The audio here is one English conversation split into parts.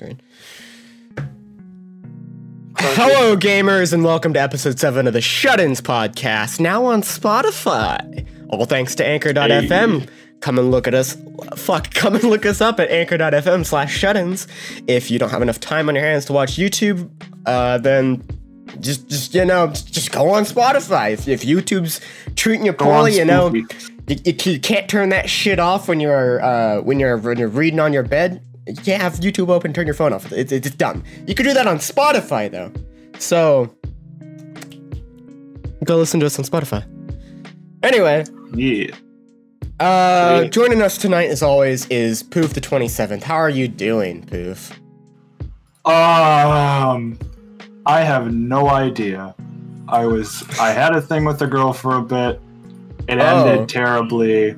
screen. Hello, gamers, and welcome to episode 7 of the Shut Ins podcast, now on Spotify. All thanks to Anchor.fm. Come and look at us. Fuck, come and look us up at Anchor.fm slash shut ins. If you don't have enough time on your hands to watch YouTube, uh, then just, just you know, just go on Spotify. If, if YouTube's treating you poorly, you know, you, you, you can't turn that shit off when you're uh, when you're when you're reading on your bed. You can't have YouTube open, turn your phone off. It's, it's dumb. You can do that on Spotify though. So go listen to us on Spotify. Anyway, Yeah. uh, Sweet. joining us tonight, as always, is Poof the Twenty Seventh. How are you doing, Poof? Um, I have no idea. I was I had a thing with a girl for a bit. It Oh. ended terribly.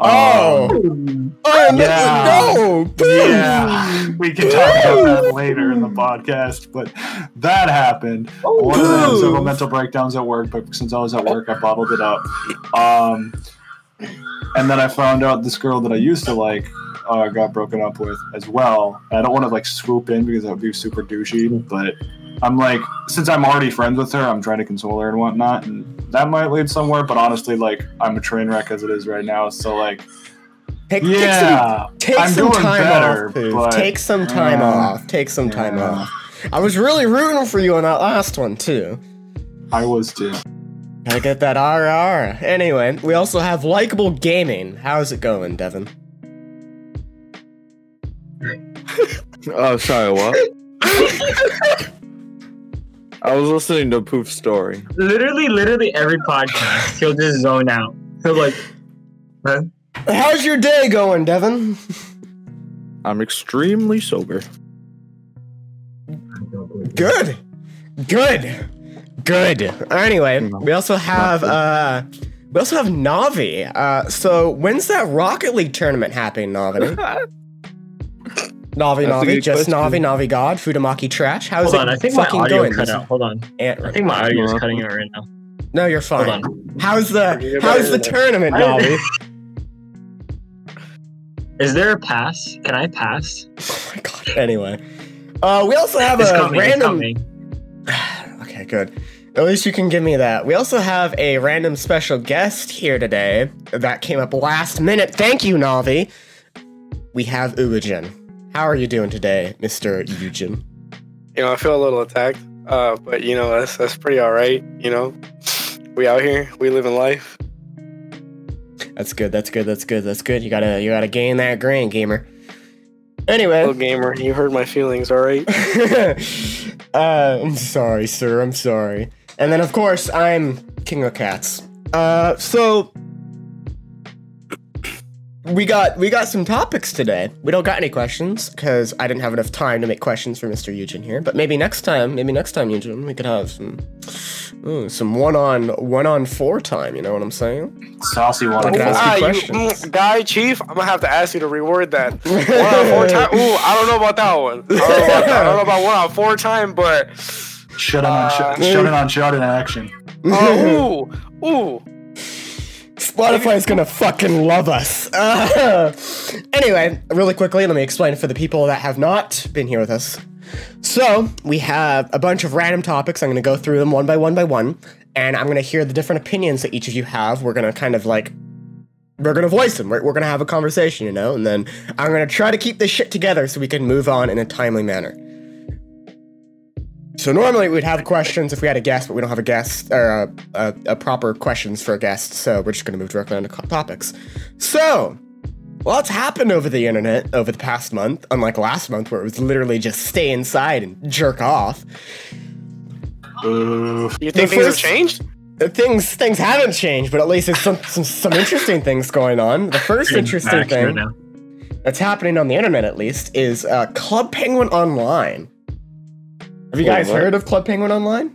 Oh. Um, Oh no! Yeah. Poof! yeah, we can talk about that later in the podcast, but that happened. One of them several mental breakdowns at work, but since I was at work, I bottled it up. Um, and then I found out this girl that I used to like uh, got broken up with as well. And I don't want to like swoop in because that would be super douchey, but I'm like, since I'm already friends with her, I'm trying to console her and whatnot, and that might lead somewhere. But honestly, like, I'm a train wreck as it is right now, so like, Take, take some yeah, Take I'm some doing time better, off, Poof. but- Take some time Uh, off. Take some time yeah. off. I was really rooting for you on that last one too. I was too. Gotta get that RR. Anyway, we also have likable gaming. How's it going, Devin? Oh, sorry, what? I was listening to Poof's story. literally, literally every podcast, he'll just zone out. He'll like, huh? How's your day going, Devin? I'm extremely sober. Good. Good. Good. Anyway, we also have uh we also have Navi. Uh so when's that Rocket League tournament happening, Navi? Navi, That's Navi, just question. Navi, Navi God, Fudamaki Trash. How's Hold it on, I think my audio going? cut out. Hold on. Ant- I think my audio is cutting out right now. no, you're fine. Hold on. How's the how's the tournament, Navi? Is there a pass? Can I pass? oh my god. Anyway. Uh we also have It's a coming. random Okay, good. At least you can give me that. We also have a random special guest here today that came up last minute. Thank you, Navi. We have Uujin. How are you doing today, Mr. Uujin? You know, I feel a little attacked, uh, but you know, that's that's pretty all right. You know, we out here, we living life. That's good. That's good. That's good. That's good. You gotta you gotta gain that grain, gamer. Anyway, Little gamer, you heard my feelings, all right? uh, I'm sorry, sir. I'm sorry. And then, of course, I'm King of Cats. Uh, so we got we got some topics today. We don't got any questions because I didn't have enough time to make questions for Mr. Eugen here. But maybe next time, maybe next time, Eugen, we could have some ooh, some one on one on four time. You know what I'm saying? Saucy one. I could ask Ah, you you, questions. mm, guy chief, I'm gonna have to ask you to reword that. One on four time. Ooh, I don't know about that one. I don't know about, that. I don't know about one on four time, but Shut in on Uh, shut, shut in on shot in action. oh, ooh, ooh. Spotify's gonna fucking love us. Uh, anyway, really quickly, let me explain for the people that have not been here with us. So, we have a bunch of random topics. I'm gonna go through them one by one by one, and I'm gonna hear the different opinions that each of you have. We're gonna kind of like. We're gonna voice them. We're, we're gonna have a conversation, you know, and then I'm gonna try to keep this shit together so we can move on in a timely manner. So normally we'd have questions if we had a guest, but we don't have a guest or a, a, a proper questions for a guest, so we're just going to move directly on to co- topics. So, lots happened over the internet over the past month, unlike last month where it was literally just stay inside and jerk off. Oof. You think things have changed? Uh, Things things haven't changed, but at least there's some some, some interesting things going on. The first interesting thing that's happening on the internet, at least, is uh, Club Penguin Online. Have you guys what? heard of Club Penguin Online?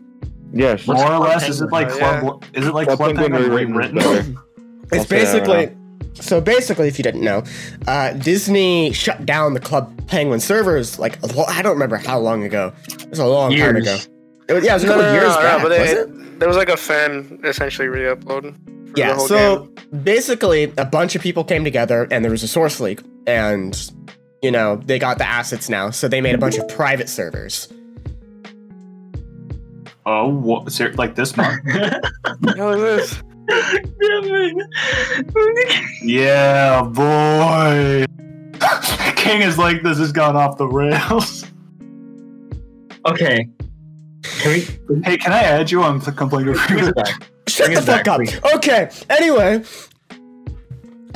Yes. More or less, is it like Uh, club? Is it like Club club Penguin penguin rewritten rewritten? It's I'll basically so basically, if you didn't know, uh, Disney shut down the Club Penguin servers like a lo- I don't remember how long ago. It was a long time ago. It was, yeah, it was a couple no, no, years no, back. but was it, it? there was like a fan essentially re-upload. for the Yeah. whole So game. basically, a bunch of people came together, and there was a source leak, and you know, they got the assets now, so they made a bunch of private servers. Oh, what, ser- like this month? What the hell is this? yeah, boy. King is like, this has gone off the rails. okay. Can we? Hey, can I add you on the complaint Bring review? it. Shut Bring the fuck back, up. please. Okay. Anyway,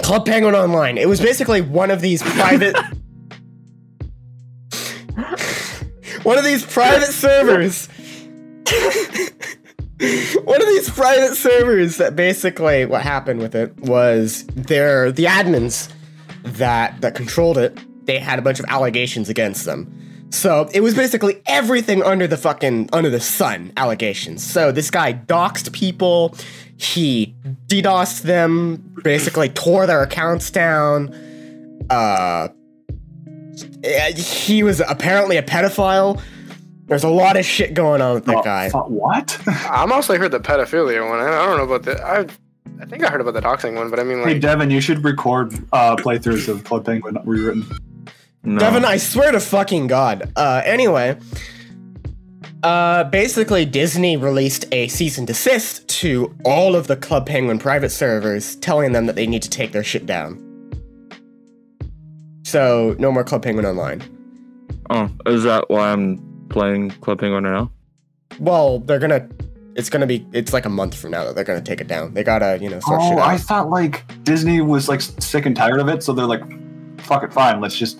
Club Penguin Online. It was basically one of these private. one of these private servers. one of these private servers that basically what happened with it was they're the admins that that controlled it. They had a bunch of allegations against them. So it was basically everything under the fucking under the sun allegations. So this guy doxed people, he DDoSed them, basically tore their accounts down. Uh, he was apparently a pedophile. There's a lot of shit going on with that Oh, guy. fu- what? I mostly heard the pedophilia one. I I don't know about the. I, I think I heard about the doxing one, but I mean, hey, like, Devin, you should record uh, playthroughs of Club Penguin rewritten. No. Devin, I swear to fucking God. Uh, anyway, uh, basically, Disney released a cease and desist to all of the Club Penguin private servers, telling them that they need to take their shit down. So, no more Club Penguin Online. Oh, is that why I'm playing Club Penguin right now? Well, they're gonna. It's gonna be. It's like a month from now that they're gonna take it down. They gotta, you know, sort shit Oh, out. I thought like Disney was like sick and tired of it, so they're like, "Fuck it, fine. Let's just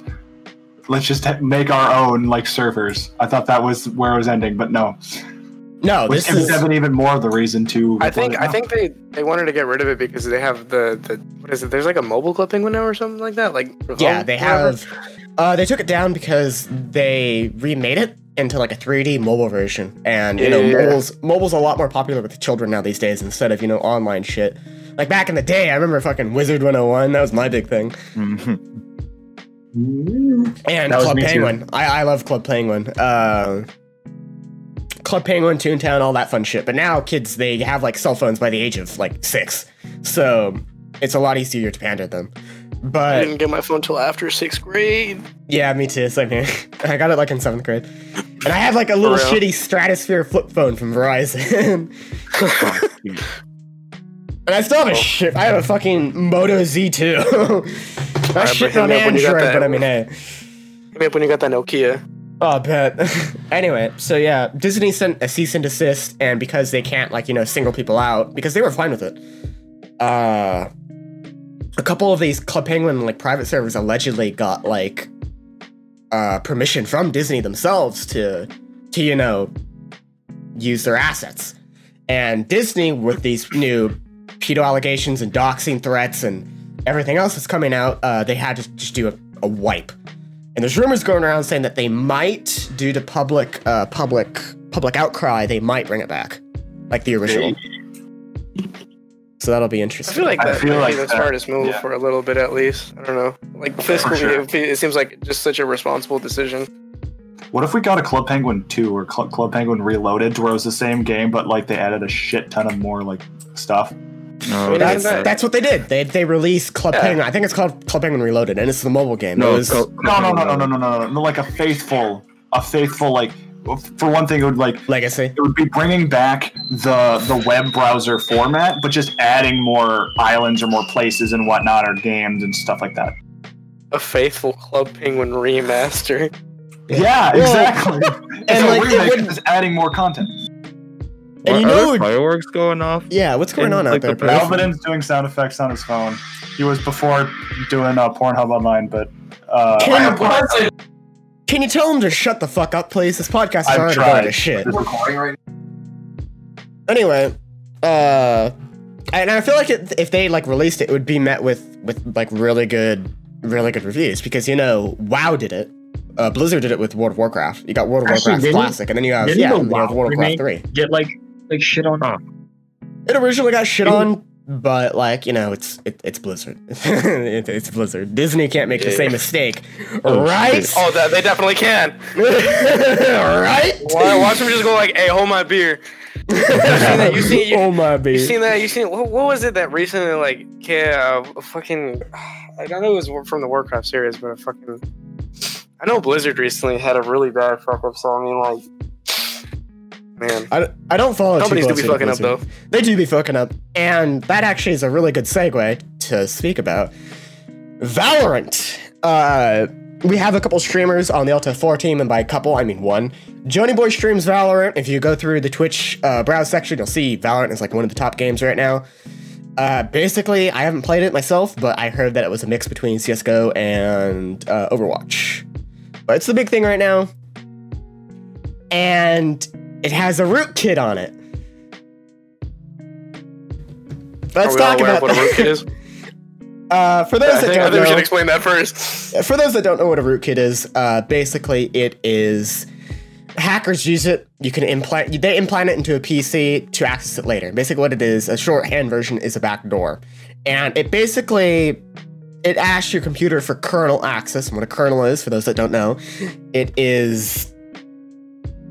let's just make our own like servers." I thought that was where it was ending, but no. no, Which this gives is. Devin even more of the reason to. I think I think they they wanted to get rid of it because they have the the what is it? There's like a mobile Club Penguin now or something like that. Like Yeah, they whatever. have. Uh, they took it down because they remade it into like a 3D mobile version, and you know, Yeah. mobile's mobile's a lot more popular with children now these days instead of you know online shit. Like back in the day, I remember fucking Wizard 101. That was my big thing. And That was Club. Penguin. I, I love Club Penguin. Uh, Club Penguin, Toontown, all that fun shit. But now kids, they have like cell phones by the age of like six. So it's a lot easier to pander them. But I didn't get my phone till after sixth grade. yeah, me too. Same here. I got it like in seventh grade. And I have like a little shitty Stratosphere flip phone from Verizon. and I still have a shit. I have a fucking Moto Z2. Not Alright, shit on hit me up when you got Android, but I mean, hey. Hit me up when you got that Nokia. Oh, I bet. anyway, so yeah, Disney sent a cease and desist, and because they can't, like, you know, single people out, because they were fine with it, uh, a couple of these Club Penguin, like, private servers allegedly got, like, uh, permission from Disney themselves to, to, you know, use their assets. And Disney, with these new pedo allegations and doxing threats and everything else that's coming out, uh, they had to just do a, a wipe. And there's rumors going around saying that they might, due to public, uh, public, public outcry, they might bring it back, like the original. So that'll be interesting. I feel like I that feel might like be the that- smartest move yeah. for a little bit at least. I don't know. Like fiscally, sure. it, it seems like just such a responsible decision. What if we got a Club Penguin 2 or Cl- Club Penguin Reloaded, where it was the same game, but like they added a shit ton of more like stuff? No, that's, that- that's what they did. They they released Club Yeah. Penguin. I think it's called Club Penguin Reloaded, and it's the mobile game. no, it was, Club- No, no, no, no, no, no, no, no, no. Like a faithful, a faithful like. For one thing, it would like Legacy. it would be bringing back the the web browser format, but just adding more islands or more places and whatnot, or games and stuff like that. A faithful Club Penguin remaster. Yeah, Well, exactly. and, and like, like, it remake, wouldn't- just adding more content. And you Are there know, fireworks going off? yeah, what's going And, on out like, there? the bro? Alvin's doing sound effects on his phone. He was before doing uh, Pornhub online, but uh, Can- I- Can you tell him to shut the fuck up, please? This podcast is I've already tried. going to shit. recording right anyway, uh, and I feel like it, if they like released it, it would be met with with like really good, really good reviews because you know WoW did it, uh, Blizzard did it with World of Warcraft. You got World of Actually, Warcraft Classic, and then you have yeah, the you have WoW World of Warcraft Three. Get like like shit on. It originally got shit on, but like you know, it's it, it's Blizzard. it, it's Blizzard. Disney can't make the Yeah. same mistake, Oh, right? shit. Oh, that, they definitely can. right? Why, watch them just go like, "Hey, hold my beer." You seen that? You seen you, oh my you baby. seen that? You seen what, what was it that recently like yeah, uh, fucking I don't know it was from the Warcraft series, but a fucking I know Blizzard recently had a really bad fuck up, so I mean, like, man, I, I don't follow companies do be fucking up though. They do be fucking up. And that actually is a really good segue to speak about Valorant. Uh, we have a couple streamers on the Alta 4 team, and by a couple, I mean one. Joni Boy streams Valorant. If you go through the Twitch uh, browse section, you'll see Valorant is like one of the top games right now. Uh, basically, I haven't played it myself, but I heard that it was a mix between CSGO and uh, Overwatch. But it's the big thing right now. And it has a rootkit on it. Let's Are we all talk about what a rootkit is? Uh, for those I that think, don't think we should know, explain that first. for those that don't know what a rootkit is, uh, basically it is hackers use it. You can implant they implant it into a PC to access it later. Basically, what it is, a shorthand version is a backdoor, and it basically it asks your computer for kernel access. And what a kernel is, for those that don't know, it is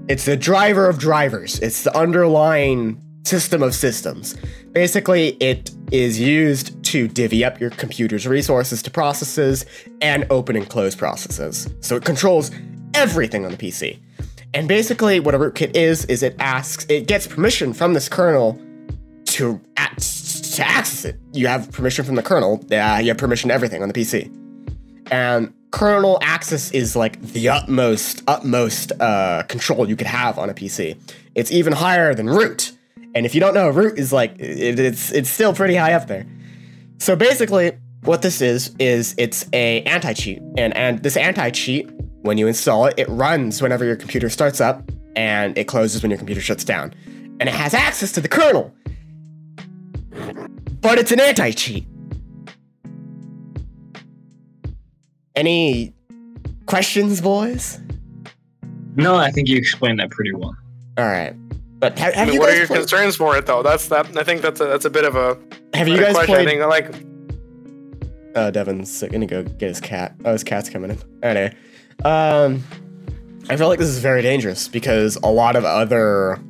it's the driver of drivers. It's the underlying system of systems. Basically, it is used to divvy up your computer's resources to processes and open and close processes. So it controls everything on the PC. And basically, what a rootkit is, is it asks, it gets permission from this kernel to, to access it. You have permission from the kernel, uh, you have permission to everything on the PC. And kernel access is like the utmost, utmost uh, control you could have on a PC. It's even higher than root. And if you don't know, root is like it, it's it's still pretty high up there. So basically, what this is is it's a anti cheat, and and this anti cheat, when you install it, it runs whenever your computer starts up, and it closes when your computer shuts down, and it has access to the kernel. But it's an anti cheat. Any questions, boys? No, I think you explained that pretty well. All right. But have, I have mean, you what are your played, concerns for it though? That's that. I think that's a that's a bit of a have you guys question. played I think like Oh, Devin's gonna go get his cat. Oh, his cat's coming in. Anyway, um, I feel like this is very dangerous because a lot of other,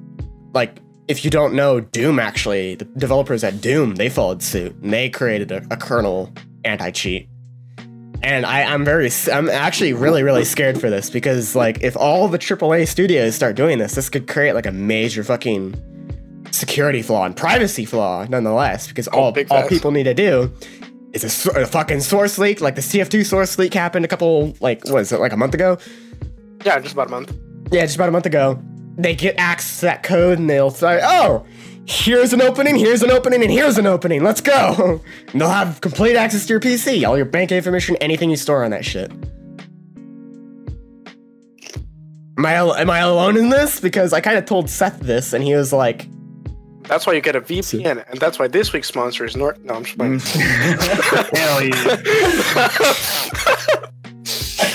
like, if you don't know, Doom actually, the developers at Doom, they followed suit and they created a, a kernel anti-cheat. And I, I'm very, I'm actually really, really scared for this because, like, if all the AAA studios start doing this, this could create like a major fucking security flaw and privacy flaw, nonetheless. Because oh, all, big all people need to do is a, a fucking source leak, like the TF2 source leak happened a couple, like, what is it, like a month ago? yeah, just about a month. Yeah, just about a month ago. They get access to that code and they'll say, oh, here's an opening, here's an opening, and here's an opening. Let's go. And they'll have complete access to your PC, all your bank information, anything you store on that shit. Am I, am I alone in this? Because I kind of told Seth this and he was like, That's why you get a VPN, and that's why this week's sponsor is Nord. No, I'm just playing. Hell yeah.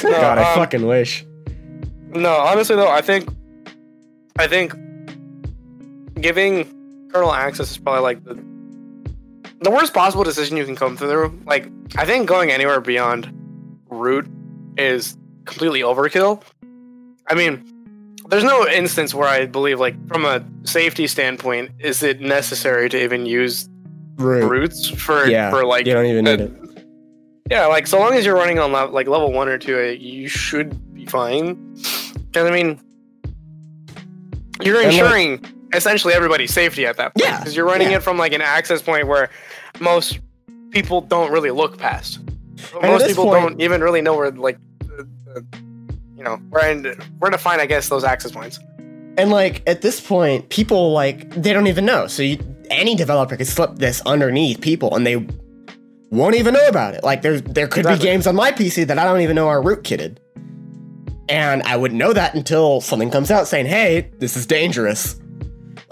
No, God, I um, fucking wish. No, honestly though, I think, I think, giving kernel access is probably like the the worst possible decision you can come through. Like, I think going anywhere beyond root is completely overkill. I mean, there's no instance where I believe, like, from a safety standpoint, is it necessary to even use Rude. roots for Yeah, for like you don't even need uh, it. Yeah, like so long as you're running on like level one or two, uh, you should be fine. Because I mean, you're And, like- ensuring essentially everybody's safety at that point. Yeah, because you're running yeah. it from like an access point where most people don't really look past. at Most people point- don't even really know where like, the, the, you know, where and where to find I guess those access points. And like at this point, people like they don't even know. So you, any developer could slip this underneath people, and they won't even know about it. Like there, there could Exactly. be games on my PC that I don't even know are rootkitted, and I wouldn't know that until something comes out saying, "Hey, this is dangerous."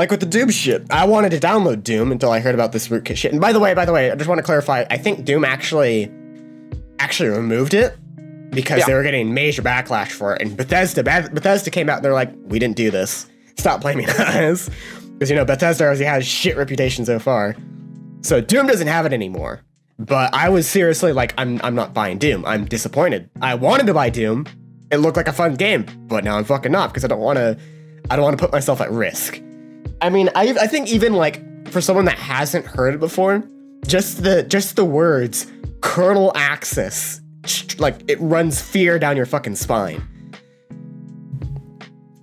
Like with the Doom shit, I wanted to download Doom until I heard about this rootkit shit. And by the way, by the way, I just want to clarify. I think Doom actually, actually removed it because Yeah. they were getting major backlash for it. And Bethesda, Bethesda came out and they're like, "We didn't do this. Stop blaming us." Because you know Bethesda already has shit reputation so far. So Doom doesn't have it anymore. But I was seriously like, I'm I'm not buying Doom. I'm disappointed. I wanted to buy Doom. It looked like a fun game, but now I'm fucking not because I don't want to. I don't want to put myself at risk. I mean, I I think even like for someone that hasn't heard it before, just the just the words kernel access like it runs fear down your fucking spine.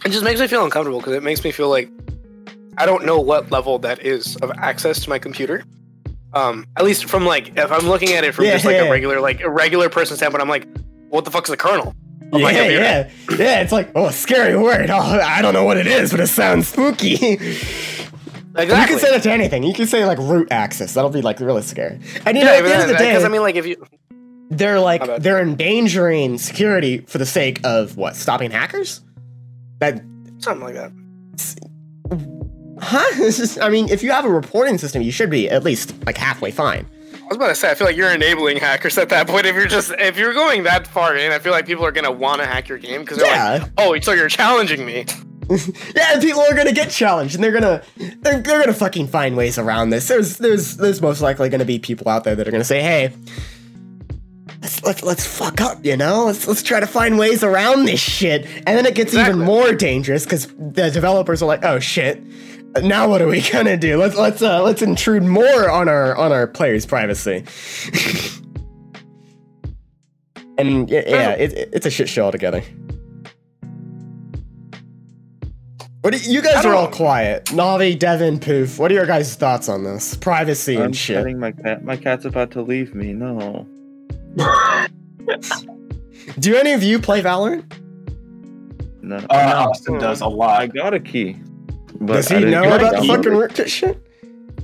It just makes me feel uncomfortable because it makes me feel like I don't know what level that is of access to my computer. Um, at least from like if I'm looking at it from Yeah, just like yeah. a regular like a regular person standpoint, I'm like, what the fuck's the kernel? my yeah, yeah, yeah. It's like oh, scary word. Oh, I don't know what it is, but it sounds spooky. Exactly. You can say that to anything. You can say like root access. That'll be like really scary. And you yeah, know, at the end of the day, because I mean, like if you they're like they're endangering security for the sake of what? Stopping hackers? That something like that. huh? I mean, if you have a reporting system, you should be at least like halfway fine. I was about to say, I feel like you're enabling hackers at that point. If you're just if you're going that far in, I feel like people are gonna want to hack your game because they're like, oh, so you're challenging me. yeah. and People are gonna get challenged, and they're gonna they're, they're gonna fucking find ways around this. There's there's there's most likely gonna be people out there that are gonna say, hey. Let's, let's let's fuck up, you know. Let's let's try to find ways around this shit, and then it gets even more dangerous because the developers are like, "Oh shit, now what are we gonna do? Let's let's uh, let's intrude more on our on our players' privacy." and yeah, yeah it, it- it's a shit show altogether. What do, you guys are all quiet. Navi, Devin, Poof. What are your guys' thoughts on this privacy I'm and shit? petting my cat. My cat's about to leave me. No. Do any of you play Valorant? No. Uh, Austin does a I lot. I got a key. But Does he know about the fucking rootkit shit?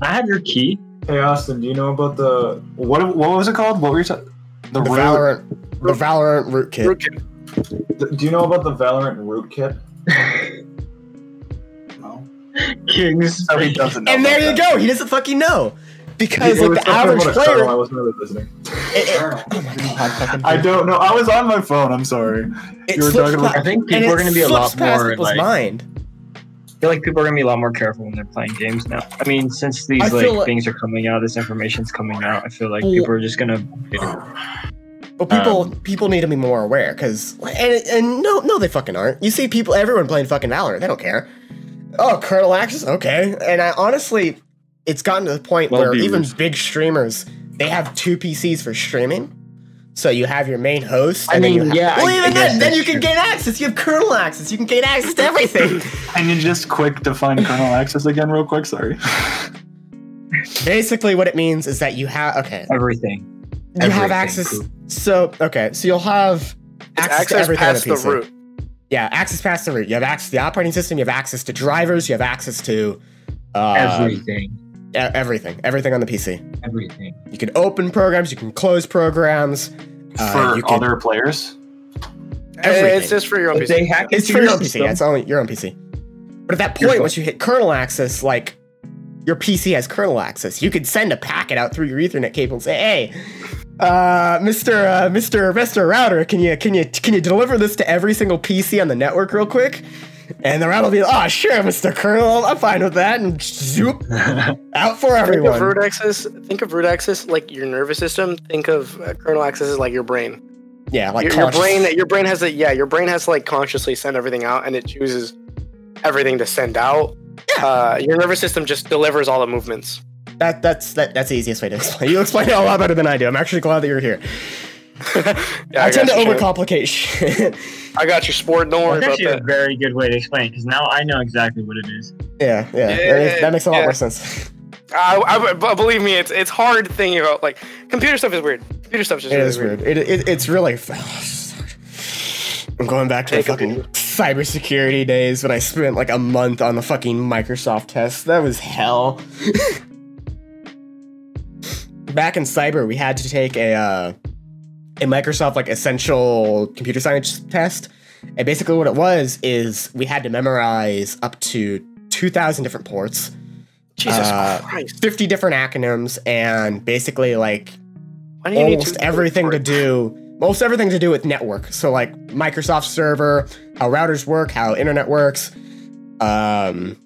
I have your key. Hey Austin, do you know about the what? What was it called? What were you talking? The, The root. Valorant, the Valorant rootkit. Rootkit. the- do you know about the Valorant rootkit? no. Kings. So he doesn't know. And there you that. go. He doesn't fucking know because It like the average about a kernel, I player. wasn't really listening. it- it- oh my god! Fucking I don't know. I was on my phone. I'm sorry. it you were talking about- pa- I think people are going to be a lot more like. mind. I feel like people are to be a lot more careful when they're playing games now. I mean, since these like, like- things are coming out, this information's coming out. I feel like people are just going to. But people Um, people need to be more aware because and and no no they fucking aren't. You see people everyone playing fucking Valorant. They don't care. Oh, kernel access, okay. And I honestly, it's gotten to the point Well, where even big streamers they have two PCs for streaming. So you have your main host. I And then you mean, have, yeah, Well, I- I even guess then, then you can true. gain access. You have kernel access. You can gain access to everything. Can you just quick define kernel access again, real quick? Sorry. Basically, what it means is that you have okay. Everything. You have access. cool. So okay, so you'll have It's access, to access everything on past the the PC. root. Yeah, access past the root. You have access to the operating system. You have access to drivers. You have access to uh, everything. everything. Everything on the PC. Everything. You can open programs. You can close programs. Uh, For you can- other players. Everything. It's just for your own If PC. they hack It's for your your own PC. system, It's only your own PC. But at that point, once you hit kernel access, like your PC has kernel access. You could send a packet out through your Ethernet cable and say, "Hey, uh, Mister uh, Mister Mister Router, can you can you can you deliver this to every single PC on the network real quick?" And the router will be, "Oh, sure, Mister Kernel, I'm fine with that." And zoop out for everyone. Think of root access. Think of root access like your nervous system. Think of uh, kernel access as like your brain. Yeah, like your, your brain. Your brain has to. Yeah, your brain has to like consciously send everything out, and it chooses everything to send out. Yeah. Uh, your nervous system just delivers all the movements. That that's that, that's the easiest way to explain. You explain it a lot better than I do. I'm actually glad that you're here. Yeah, I, tend to got you, Shane. overcomplicate shit. I got your sport. Don't worry That's about actually a very good way to explain because now I know exactly what it is. yeah, yeah, Yeah, that, makes, that makes a lot yeah. more sense. I, I, but believe me, it's it's hard thinking about like computer stuff is weird. Computer stuff is just It really is weird. It, it it's really. I'm going back to the Take a fucking video. cybersecurity days when I spent like a month on the fucking Microsoft test. That was hell. back in cyber, we had to take a uh, a Microsoft like essential computer science test, and basically what it was is we had to memorize up to two thousand different ports. Jesus Uh, Christ. 50 different acronyms and basically like almost everything to do most everything to do with network so like microsoft server how routers work how internet works um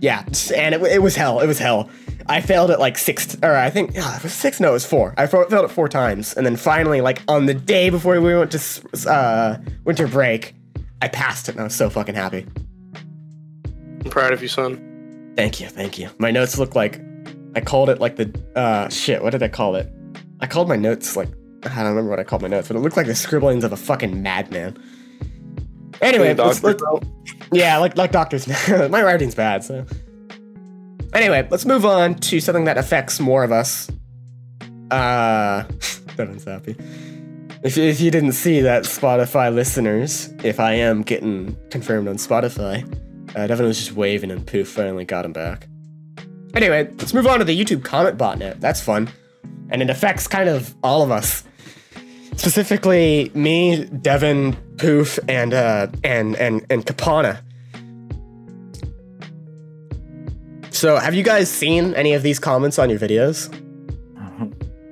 yeah and it, it was hell it was hell i failed it like six or i think yeah, it was six no it was four i failed it four times and then finally like on the day before we went to uh winter break i passed it and i was so fucking happy I'm proud of you, son. Thank you, thank you. My notes look like I called it like the uh shit, what did I call it? I called my notes like I don't remember what I called my notes, but it looked like the scribblings of a fucking madman. Anyway, let's, let's- yeah, like like doctors. my writing's bad, so. Anyway, let's move on to something that affects more of us. Uh, Devin's happy. If, if you didn't see that, Spotify listeners, if I am getting confirmed on Spotify, uh, Devin was just waving and poof finally got him back. Anyway, let's move on to the YouTube comment botnet. That's fun. And it affects kind of all of us. Specifically me, Devin, Poof, and uh and and and Kapana. So have you guys seen any of these comments on your videos?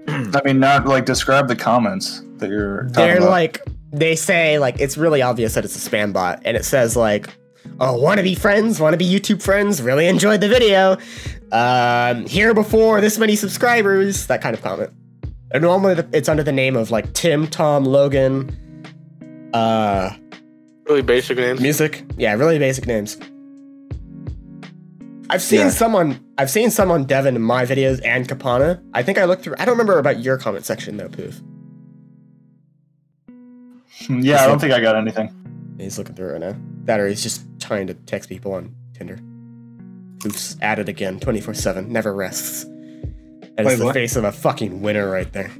I mean, not like describe the comments that you're. Talking They're about. like they say like it's really obvious that it's a spam bot, and it says like, "Oh, want to be friends? Want to be YouTube friends? Really enjoyed the video. Um, here before this many subscribers." That kind of comment. And normally it's under the name of like Tim, Tom, Logan, uh, Really basic names. music. Yeah, really basic names. I've seen Yeah. someone. I've seen someone Devin in my videos and Kapana. I think I looked through. I don't remember about your comment section though, Poof. Hmm, yeah, I don't think I got anything. He's looking through it now. That or he's just trying to text people on Tinder. Oops, at it again, 24 7, never rests. That is Wait, the what? face of a fucking winner right there.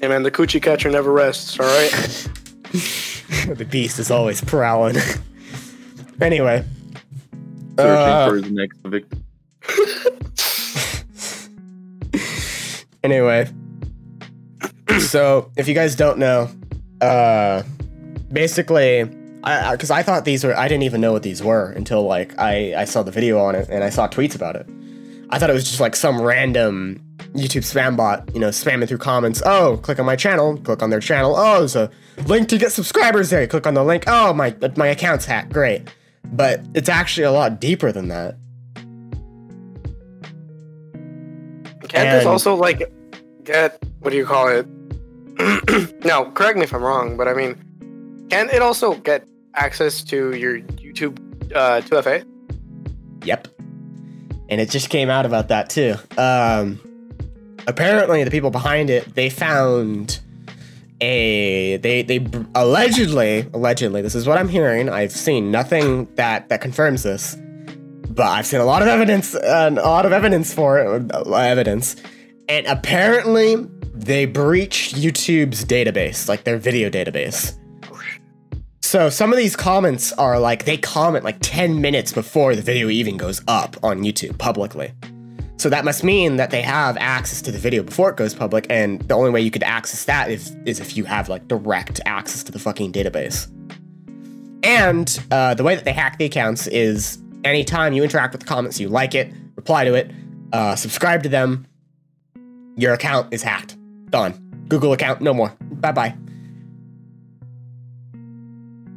Hey man, the coochie catcher never rests. All right. the beast is always prowling. anyway. Searching Uh, for his next victim. anyway. so, if you guys don't know, uh, basically, I because I, thought these were, I didn't even know what these were until like I I saw the video on it and I saw tweets about it. I thought it was just like some random YouTube spam bot, you know, spamming through comments. Oh, click on my channel, click on their channel. Oh, there's a link to get subscribers there. Click on the link. Oh, my my account's hacked. Great, but it's actually a lot deeper than that. Can't this And- also like get what do you call it? no, correct me if I'm wrong, but I mean, can it also get access to your YouTube uh, 2FA? Yep. And it just came out about that too. Um, apparently, the people behind it they found a they they allegedly allegedly this is what I'm hearing. I've seen nothing that that confirms this, but I've seen a lot of evidence a lot of evidence for it. uh, Evidence, and apparently they breached YouTube's database, like their video database. So some of these comments are like they comment like 10 minutes before the video even goes up on YouTube publicly. So that must mean that they have access to the video before it goes public, and the only way you could access that is, is if you have like direct access to the fucking database. And uh, the way that they hack the accounts is anytime you interact with the comments, you like it, reply to it, uh, subscribe to them, your account is hacked. Done. Google account, no more. Bye bye.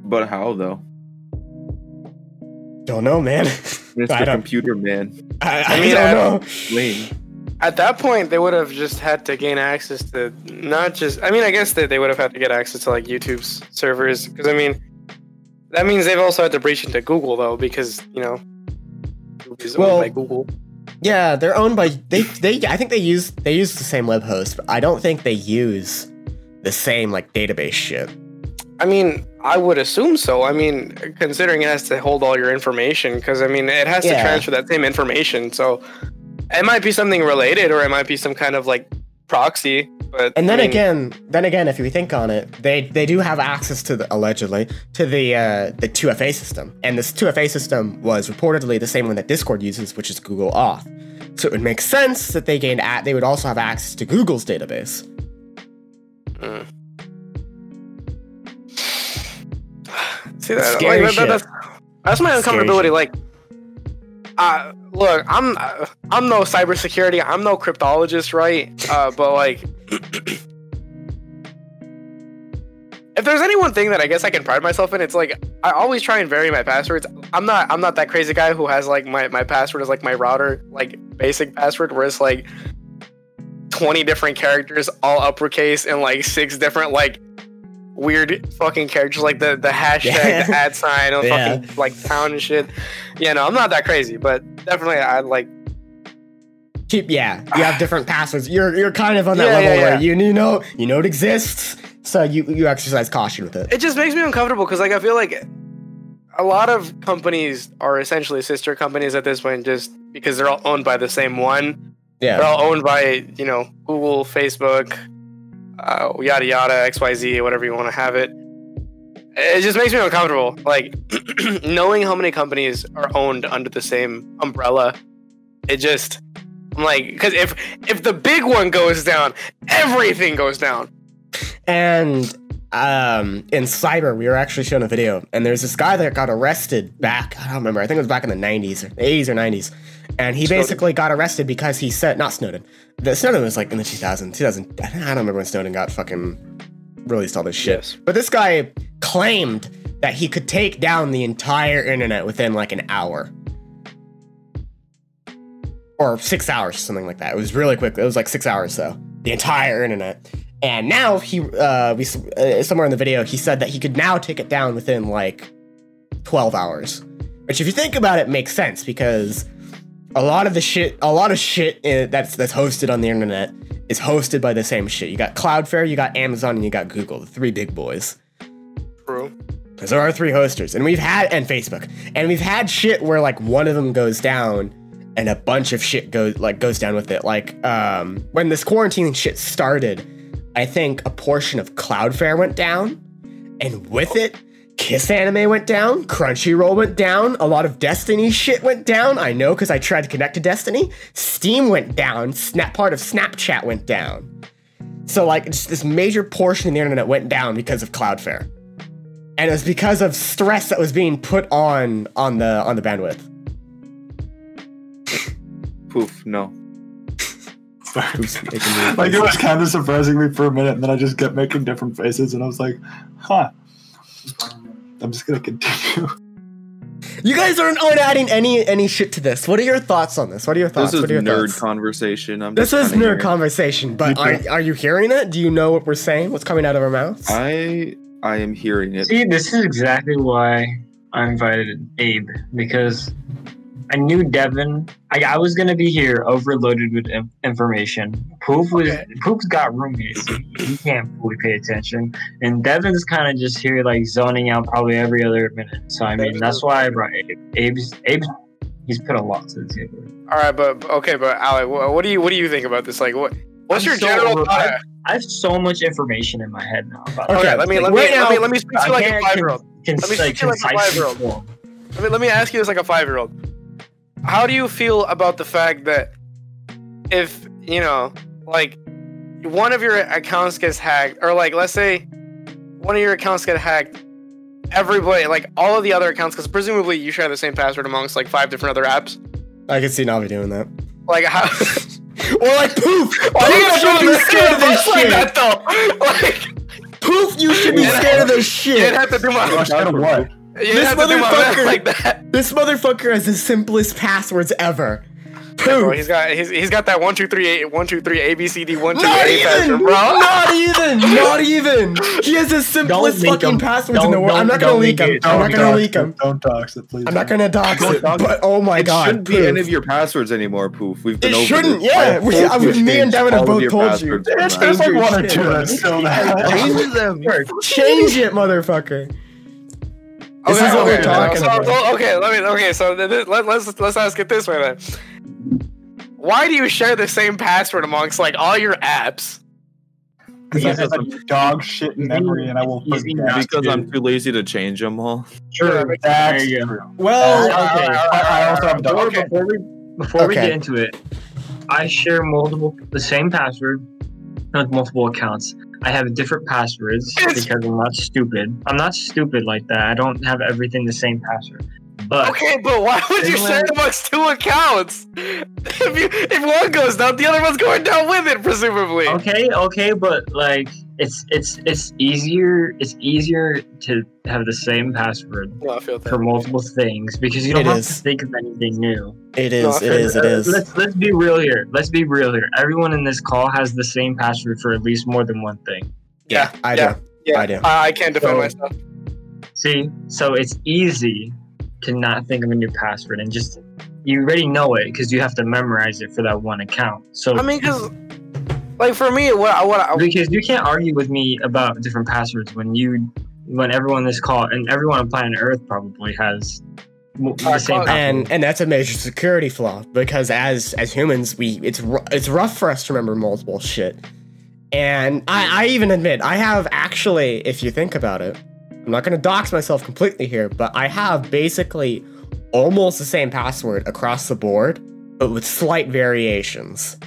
But how though? Don't know, man. Mr. I Computer Man. I, I I mean, don't I- know. Lane. At that point, they would have just had to gain access to not just. I mean, I guess that they would have had to get access to like YouTube's servers because I mean, that means they've also had to breach into Google though because you know, YouTube is Well- owned by Google. Yeah, they're owned by they they I think they use they use the same web host, but I don't think they use the same like database shit. I mean, I would assume so. I mean, considering it has to hold all your information, because I mean, it has to transfer that same information. So it might be something related, or it might be some kind of like proxy. But And then I mean, again, then again, if you think on it, they they do have access to the allegedly to the uh, the 2FA system, and this 2FA system was reportedly the same one that Discord uses, which is Google Auth. So it would make sense that they gained at they would also have access to Google's database. See that, Scary like, that- shit. that's, that's my uncomfortability. Like, uh, look, I'm uh, I'm no cybersecurity, I'm no cryptologist, right? Uh, but like. If there's any one thing that I guess I can pride myself in, it's like I always try and vary my passwords. I'm not I'm not that crazy guy who has like my, my password is like my router, like basic password, where it's like 20 different characters, all uppercase, and like six different like weird fucking characters, like the the hashtag, Yeah. the ad sign, and Yeah. fucking like town and shit. Yeah, no, I'm not that crazy, but definitely I like keep yeah. You have different passwords. You're you're kind of on that Yeah, level where you you know you know it exists, so you you exercise caution with it. It just makes me uncomfortable because like I feel like a lot of companies are essentially sister companies at this point, just because they're all owned by the same one. Yeah, They're all owned by you know Google, Facebook, uh, yada yada, X Y Z, whatever you want to have it. It just makes me uncomfortable, like knowing how many companies are owned under the same umbrella. It just, I'm like, because if if the big one goes down, everything goes down. And um, in cyber, we were actually shown a video, and there's this guy that got arrested back. I don't remember. I think it was back in the 90s, or 80s or 90s, and he Snowden? basically got arrested because he said not Snowden. The Snowden was like in the 2000s, 2000. I don't remember when Snowden got fucking released all this shit. Yes. But this guy claimed that he could take down the entire internet within like an hour. Or six hours, something like that. It was really quick. It was like six hours, though. The entire internet. And now he, uh, we, uh, somewhere in the video, he said that he could now take it down within like 12 hours. Which, if you think about it, makes sense because a lot of the shit, a lot of shit uh, that's that's hosted on the internet is hosted by the same shit. You got Cloudflare, you got Amazon, and you got Google, the three big boys. True. Because there are three hosters, and we've had and Facebook, and we've had shit where like one of them goes down, and a bunch of shit goes like goes down with it. Like um, when this quarantine shit started, I think a portion of Cloudflare went down, and with it, Kiss Anime went down, Crunchyroll went down, a lot of Destiny shit went down. I know because I tried to connect to Destiny. Steam went down. Snap part of Snapchat went down. So like just this major portion of the internet went down because of Cloudflare and it was because of stress that was being put on on the on the bandwidth. Poof, no. Like it was kind of surprising me for a minute, and then I just kept making different faces, and I was like, "Huh." I'm just gonna continue. You guys aren't, aren't adding any any shit to this. What are your thoughts on this? What are your thoughts? This is what are your nerd thoughts? conversation. I'm this is nerd hearing- conversation, but are, are you hearing it? Do you know what we're saying? What's coming out of our mouths? I I am hearing it. See, this is exactly why I invited Abe because I knew Devin. I, I was gonna be here overloaded with in- information. Poof was Okay. Poof's got roommates. so He can't fully pay attention, and Devin's kind of just here like zoning out probably every other minute. So I mean, that's why I brought Abe. Abe's Abe's he's put a lot to the table. All right, but okay, but Alec, what, what do you what do you think about this? Like, what what's I'm your so general over- thought? I have so much information in my head now. About Okay, let me let me, right let me now- let me speak to you like a five year old. Let me speak to you like a five-year-old. Let me let me ask you this like a five year old. How do you feel about the fact that if you know, like, one of your accounts gets hacked, or like, let's say, one of your accounts get hacked, everybody, like, all of the other accounts, because presumably you share the same password amongst like five different other apps. I can see Navi doing that. Like, how? Or like poof. Why are you Poof gonna should be scared of this like shit. that though? Like, Poof, you should be scared of this you didn't shit. have to do my. Gosh, I what? You This have to do my math motherfucker- like that. This motherfucker has the simplest passwords ever. Yeah, bro, Poof. he's got he's, he's got that one two three eight one two three A B C D one two Not eight even, password, bro. not even, not even. He has the simplest leak fucking him. passwords in the world. I'm not gonna leak leak him. it. I'm not Don't gonna dox leak him. Don't dox it, please. I'm not gonna dox it. But oh my it god, shouldn't be any of your passwords anymore, Poof. We've been It over shouldn't, this. yeah. I We- I you mean, me and Devin have both told you. passwords There's, like one or two that's still there. Change them. Change it, motherfucker. This Okay, is what okay, we're talking so, about. so- okay, let me. Okay, so th- th- let, let's let's ask it this way then. Why do you share the same password amongst like all your apps? Because I have like dog shit memory and I will forget. Because I'm too lazy to change them all. Sure, That's there you go. true. Well, okay. I, I also have a dog. Okay. Before we before we get into it, I share multiple the same password with multiple accounts. I have different passwords It's- because I'm not stupid. I'm not stupid like that. I don't have everything the same password. But Okay, but why would you Anyone- share it amongst two accounts? If you if one goes down, the other one's going down with it, presumably. okay, okay, but like it's it's it's easier it's easier to have the same password No, I feel that. for multiple things because you don't It have is. to think of anything new. it No, is, I it feel is, it is. Let's let's be real here. Let's be real here. Everyone in this call has the same password for at least more than one thing. Yeah, I yeah. do. Yeah, I do. I, I can't defend So- myself. See, so it's easy to not think of a new password and just you already know it because you have to memorize it for that one account. So I mean, because like for me, what I- what I, because you can't argue with me about different passwords when you when everyone this call and everyone on planet Earth probably has the same password. and and that's a major security flaw because as as humans we it's it's rough for us to remember multiple shit and I, I even admit i have actually if you think about it i'm not going to dox myself completely here but i have basically almost the same password across the board but with slight variations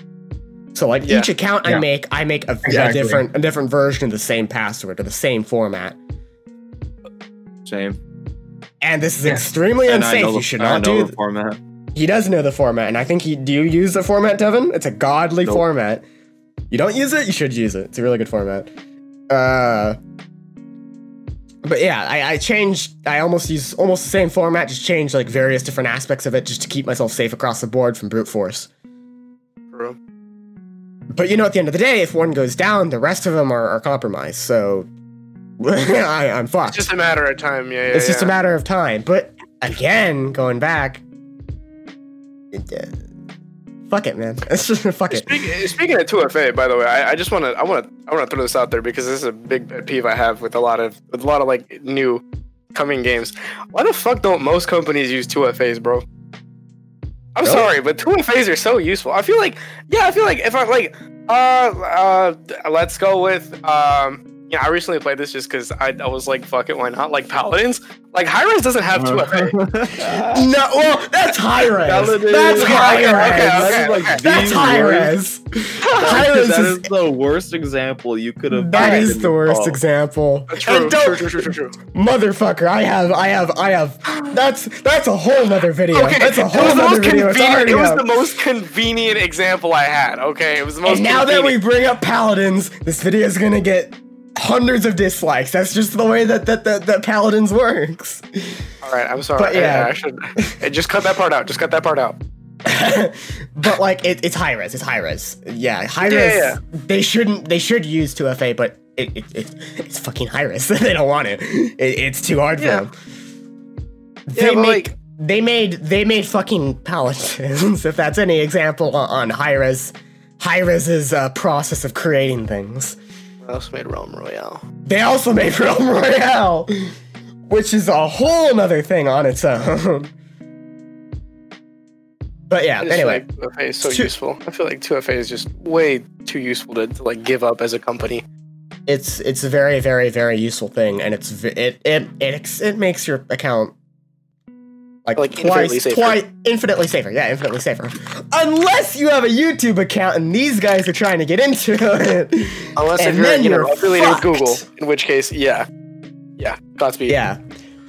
so like Yeah. each account i make i make a, a different a different version of the same password or the same format Same. and this is Yeah. extremely And unsafe know you the, should not know do the format. He does know the format, and I think he. Do you use the format, Devin? It's a godly Nope. format. You don't use it? You should use it. It's a really good format. Uh, but yeah, I, I changed. I almost use almost the same format, just change like various different aspects of it, just to keep myself safe across the board from brute force. True. But you know, at the end of the day, if one goes down, the rest of them are, are compromised. So I, I'm fucked. It's just a matter of time. Yeah, yeah. it's just a matter of time. But again, going back, it, uh, fuck it, man. It's just fuck it. Speaking, speaking of 2FA, by the way, I, I just want to I want to I want to throw this out there because this is a big pet peeve I have with a lot of with a lot of like new coming games. Why the fuck don't most companies use 2FAs, bro? I'm Really? sorry, but 2FAs are so useful. I feel like yeah, I feel like if I like uh uh let's go with um yeah, I recently played this just because I, I was like, fuck it, why not? Like Paladins? Like Hi-Rez doesn't have 2FA. No, well, that's Hi-Rez. Paladin. That's Okay, high okay, res. okay, That okay, like That's high worst- res. Hi-Rez that is, is the worst example you could have. that picked is in the worst call. example. True, And don't- true, true, true, true, true. motherfucker. I have, I have, I have. That's that's a whole nother video. Okay, that's a it was whole the nother most video. Convenient. It was up. the most convenient example I had. Okay, it was the most. And now that we bring up paladins, this video is gonna get hundreds of dislikes. That's just the way that that that, that paladins works. All right, I'm sorry. But yeah. I, I should. Just cut that part out. Just cut that part out. but like it, it's Hi-Rez. It's Hi-Rez. Yeah, high Yeah, res. yeah. They shouldn't. They should use 2FA, but it, it, it it's fucking Hi-Rez. they don't want it. it. It's too hard Yeah. for them. They but, make. like- they made they made fucking paladins. if that's any example on, on Hi-Rez, high res's uh, process of creating things. I also made Realm Royale. They also made Realm Royale, which is a whole nother thing on its own. but yeah, anyway, like 2FA is so Two- useful. I feel like 2FA is just way too useful to, to like give up as a company. it's it's a very very very useful thing, and it's it it it it makes your account like, Like, infinitely twice safer. twice infinitely safer. Yeah, infinitely safer. Unless you have a YouTube account and these guys are trying to get into it. Unless if you're you know affiliated with. Google, in which case, yeah, yeah, Godspeed. Yeah.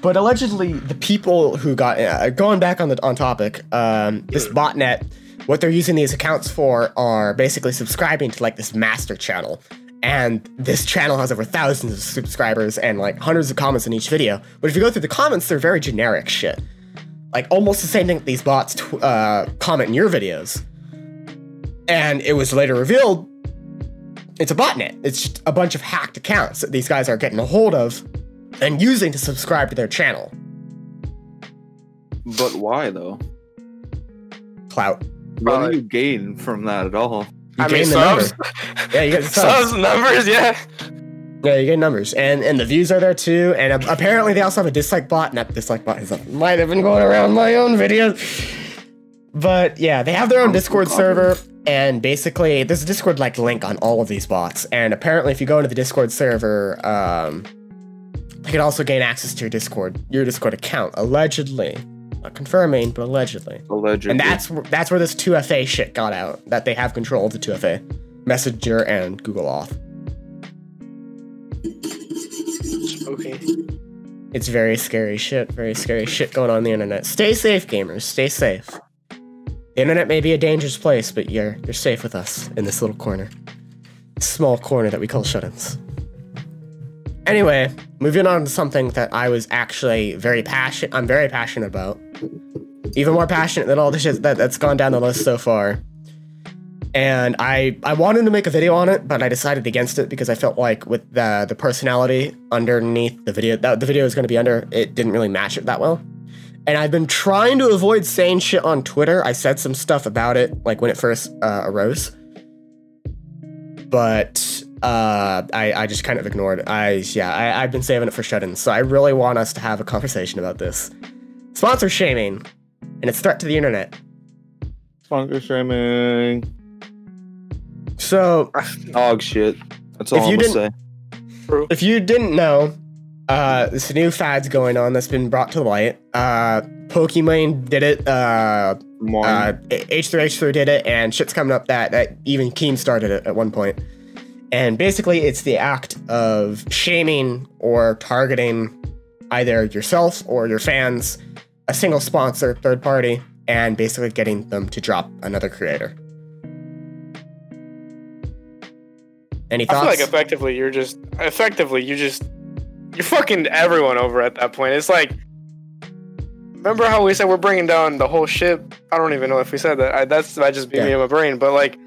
But allegedly, the people who got uh, going back on the on topic, um, this botnet, what they're using these accounts for are basically subscribing to like this master channel, and this channel has over thousands of subscribers and like hundreds of comments in each video. But if you go through the comments, they're very generic shit, like almost the same thing these bots tw- uh, comment in your videos. And it was later revealed it's a botnet. It's just a bunch of hacked accounts that these guys are getting a hold of and using to subscribe to their channel. But why though? Clout. What Probably. do you gain from that at all? You I mean, gain the subs, number. Yeah, you get the subs. subs, numbers, yeah. Yeah, you get numbers, and and the views are there too. And apparently, they also have a dislike bot. Not dislike bot. Is might have been going around my own videos. But yeah, they have their own Discord server, and basically, there's a Discord like link on all of these bots. And apparently, if you go into the Discord server, um, you can also gain access to your Discord, your Discord account. Allegedly, not confirming, but allegedly. Allegedly. And that's that's where this 2FA shit got out. That they have control of the 2FA, Messenger and Google Auth. Okay. It's very scary shit. Very scary shit going on, the internet. Stay safe, gamers. Stay safe. The internet may be a dangerous place, but you're you're safe with us in this little corner, small corner that we call shut-ins. Anyway, moving on to something that I was actually very passionate. I'm very passionate about. Even more passionate than all the shit that, that's gone down the list so far. And I I wanted to make a video on it, but I decided against it because I felt like with the the personality underneath the video that the video is going to be under, it didn't really match it that well. and I've been trying to avoid saying shit on Twitter. I said some stuff about it, like when it first uh, arose, but uh, I I just kind of ignored. it. I yeah, I, I've been saving it for shut-ins, so I really want us to have a conversation about this. Sponsor shaming and its threat to the internet. Sponsor shaming. So Dog shit. That's all If I'm you gonna say. if you didn't know, uh, this new fad's going on that's been brought to light. Uh, Pokemon did it. Uh, Mine. uh, H3H3 did it, and shit's coming up that that even Keem started it at one point. And basically, it's the act of shaming or targeting either yourself or your fans, a single sponsor, third party, and basically getting them to drop another creator. Any I feel thoughts? like effectively you're just effectively you just you're fucking everyone over at that point. It's like remember how we said we're bringing down the whole ship? I don't even know if we said that. I, that's that just beat me in my brain. But like,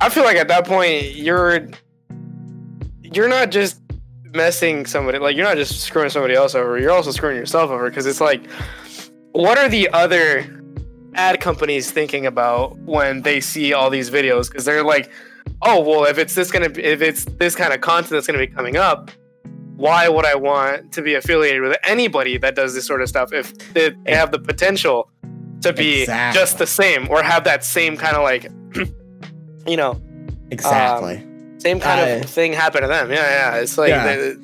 I feel like at that point you're you're not just messing somebody like you're not just screwing somebody else over. You're also screwing yourself over because it's like, what are the other ad companies thinking about when they see all these videos? Because they're like oh well if it's this gonna be if it's this kind of content that's gonna be coming up why would i want to be affiliated with anybody that does this sort of stuff if they they have the potential to be Exactly. just the same or have that same kind of like you know exactly. same kind I- of thing happen to them yeah yeah it's like Yeah. they-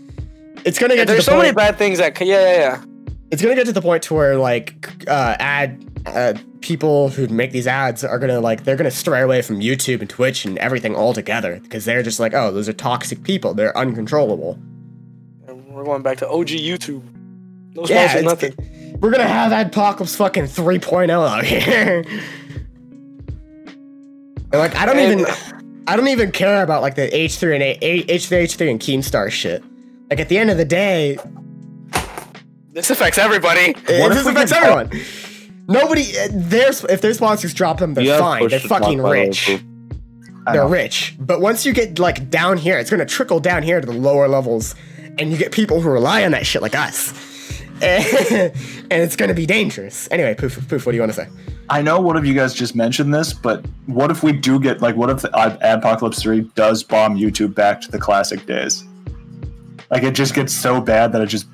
it's gonna get to the there's so point. many bad things that yeah yeah yeah it's gonna get to the point to where like uh, ad uh, people who make these ads are gonna like they're gonna stray away from YouTube and Twitch and everything altogether because they're just like oh those are toxic people they're uncontrollable. And we're going back to og youtube no Yeah, sponsors, it's- nothing We're gonna have Adpocalypse fucking 3.0 out here. And, like I don't And- even I don't even care about like the H3 and A- A- H3H3 and Keemstar shit. Like at the end of the day, this affects everybody What if this affects could- everyone. Nobody, uh, their if their sponsors drop them, they're You fine. They're fucking rich. They're rich. But once you get like down here, it's gonna trickle down here to the lower levels, and you get people who rely on that shit like us, and it's gonna be dangerous. Anyway, poof, poof. What do you want to say? I know one of you guys just mentioned this, but what if we do get like what if the Ad- 3 does bomb YouTube back to the classic days? Like it just gets so bad that it just